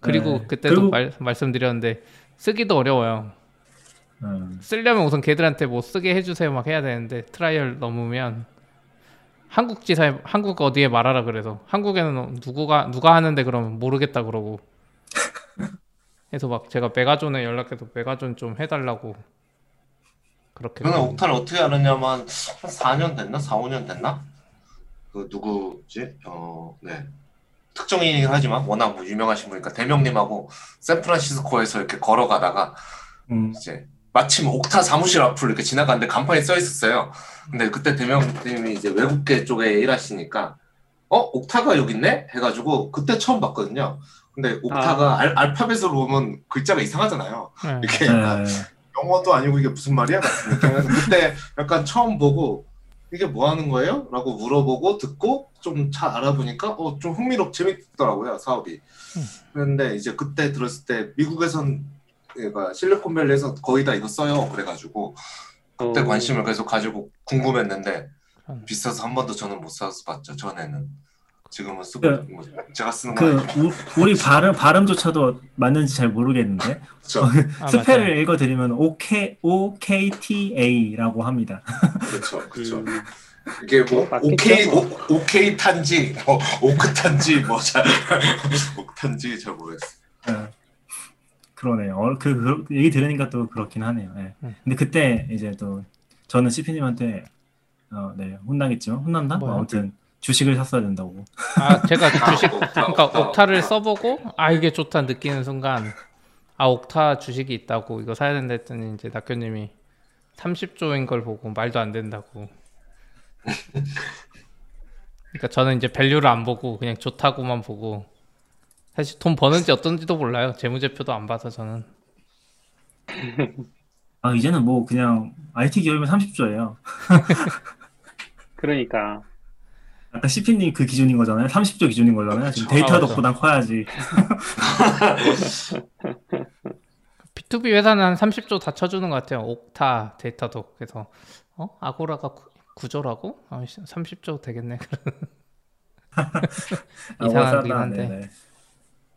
그리고 네. 그때도 그리고- 말, 말씀드렸는데 쓰기도 어려워요. 음. 쓰려면 우선 걔들한테 뭐 쓰게 해주세요 막 해야 되는데 trial 넘으면 한국 지사에 한국 어디에 말하라 그래서 한국에는 누구가 누가 하는데 그러면 모르겠다 그러고 그래서 막 제가 메가존에 연락해서 메가존 좀 해달라고 그렇게 저는 Okta를 어떻게 알았냐면 한 4년 됐나? 4, 5년 됐나? 그 누구지? 어, 네. 특정인이긴 하지만 워낙 뭐 유명하신 분이니까 대명님하고 샌프란시스코에서 이렇게 걸어가다가 음. 이제 마침 옥타 사무실 앞을 이렇게 지나갔는데 간판이 써 있었어요. 근데 그때 대명님이 이제 외국계 쪽에 일하시니까 어 옥타가 여기 있네 해가지고 그때 처음 봤거든요. 근데 옥타가 아. 알, 알파벳으로 보면 글자가 이상하잖아요. 네. 이렇게 네. 영어도 아니고 이게 무슨 말이야? 그때 약간 처음 보고 이게 뭐 하는 거예요? 라고 물어보고 듣고 좀 잘 알아보니까 어 좀 흥미롭 재밌더라고요 사업이. 그런데 이제 그때 들었을 때 미국에선 얘가 실리콘밸리에서 거의 다 이거 써요. 그래가지고 그때 오. 관심을 계속 가지고 궁금했는데 음. 비싸서 한 번도 저는 못 사서 봤죠 전에는. 지금은 쓰고 그- 뭐 제가 쓰는 건그 우, 우리 발음 발음조차도 맞는지 잘 모르겠는데 그렇죠. 아, spell을 맞아요. 읽어드리면 O K O K T A라고 합니다. 그렇죠. 그렇죠. 음, 이게 뭐? 오케이 오, 오케이 탄지 뭐 오크 탄지 뭐잘 옥탄지 잘 모르겠어. 네. 그러네요. 어, 그, 그 얘기 들으니까 또 그렇긴 하네요. 네. 음. 근데 그때 이제 또 저는 CP님한테 어, 네, 혼나겠죠. 혼난다? 뭐? 아무튼 주식을 샀어야 된다고. 아 제가 아, 주식 옥타, 그러니까 옥타, 옥타를 옥타. 써보고 아 이게 좋다 느끼는 순간 아 옥타 주식이 있다고 이거 사야 된다 했더니 이제 낙교님이 30조인 걸 보고 말도 안 된다고. 그러니까 저는 이제 밸류를 안 보고 그냥 좋다고만 보고 사실 돈 버는지 어떤지도 몰라요. 재무제표도 안 봐서 저는. 아, 이제는 뭐 그냥 IT 기업이면 30조예요. 그러니까 아까 CP님 그 기준인 거잖아요. 30조 기준인 거잖아요. 지금 데이터 아. 덕보단 커야지. B2B 회사는 한 30조 다 쳐주는 것 같아요. 옥타, 데이터도. 그래서 어? 아고라가 구, 구조라고? 아, 30조 되겠네. 아, 이상하긴. 한데. 네네.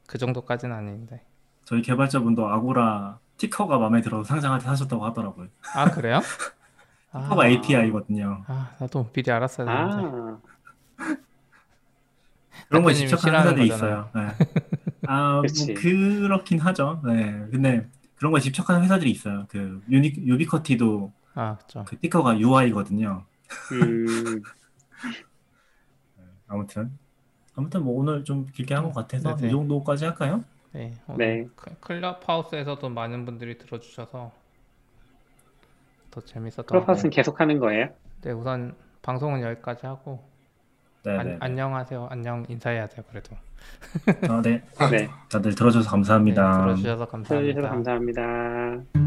그 정도까지는 아닌데. 저희 개발자분도 아고라 티커가 마음에 들어서 상장할 때 사셨다고 하더라고요. 아 그래요? 아, 티커가 API거든요. 아 나도 미리 알았어야 되는데. 아 그런 거에 대표님이 집착하는 회사들이 있어요. 네. 아, 뭐. 그렇긴 하죠. 네. 근데 그런 거에 집착하는 회사들이 있어요. 그 유니, 유비쿼티도 아 그죠. 그 티커가 UI거든요. 음, 아무튼 아무튼 뭐 오늘 좀 길게 한 것 같아서 네네. 이 정도까지 할까요? 네. 네. 클- 클럽하우스에서도 많은 분들이 들어주셔서 더 재밌었던 것 클럽하우스는. 계속 하는 거예요? 네 우선 방송은 여기까지 하고 네, 안, 네. 안녕하세요. 안녕 인사해야 돼요. 그래도. 아, 네. 네. 다들 들어줘서 감사합니다. 네, 들어주셔서 들어주셔서 감사합니다. 감사합니다.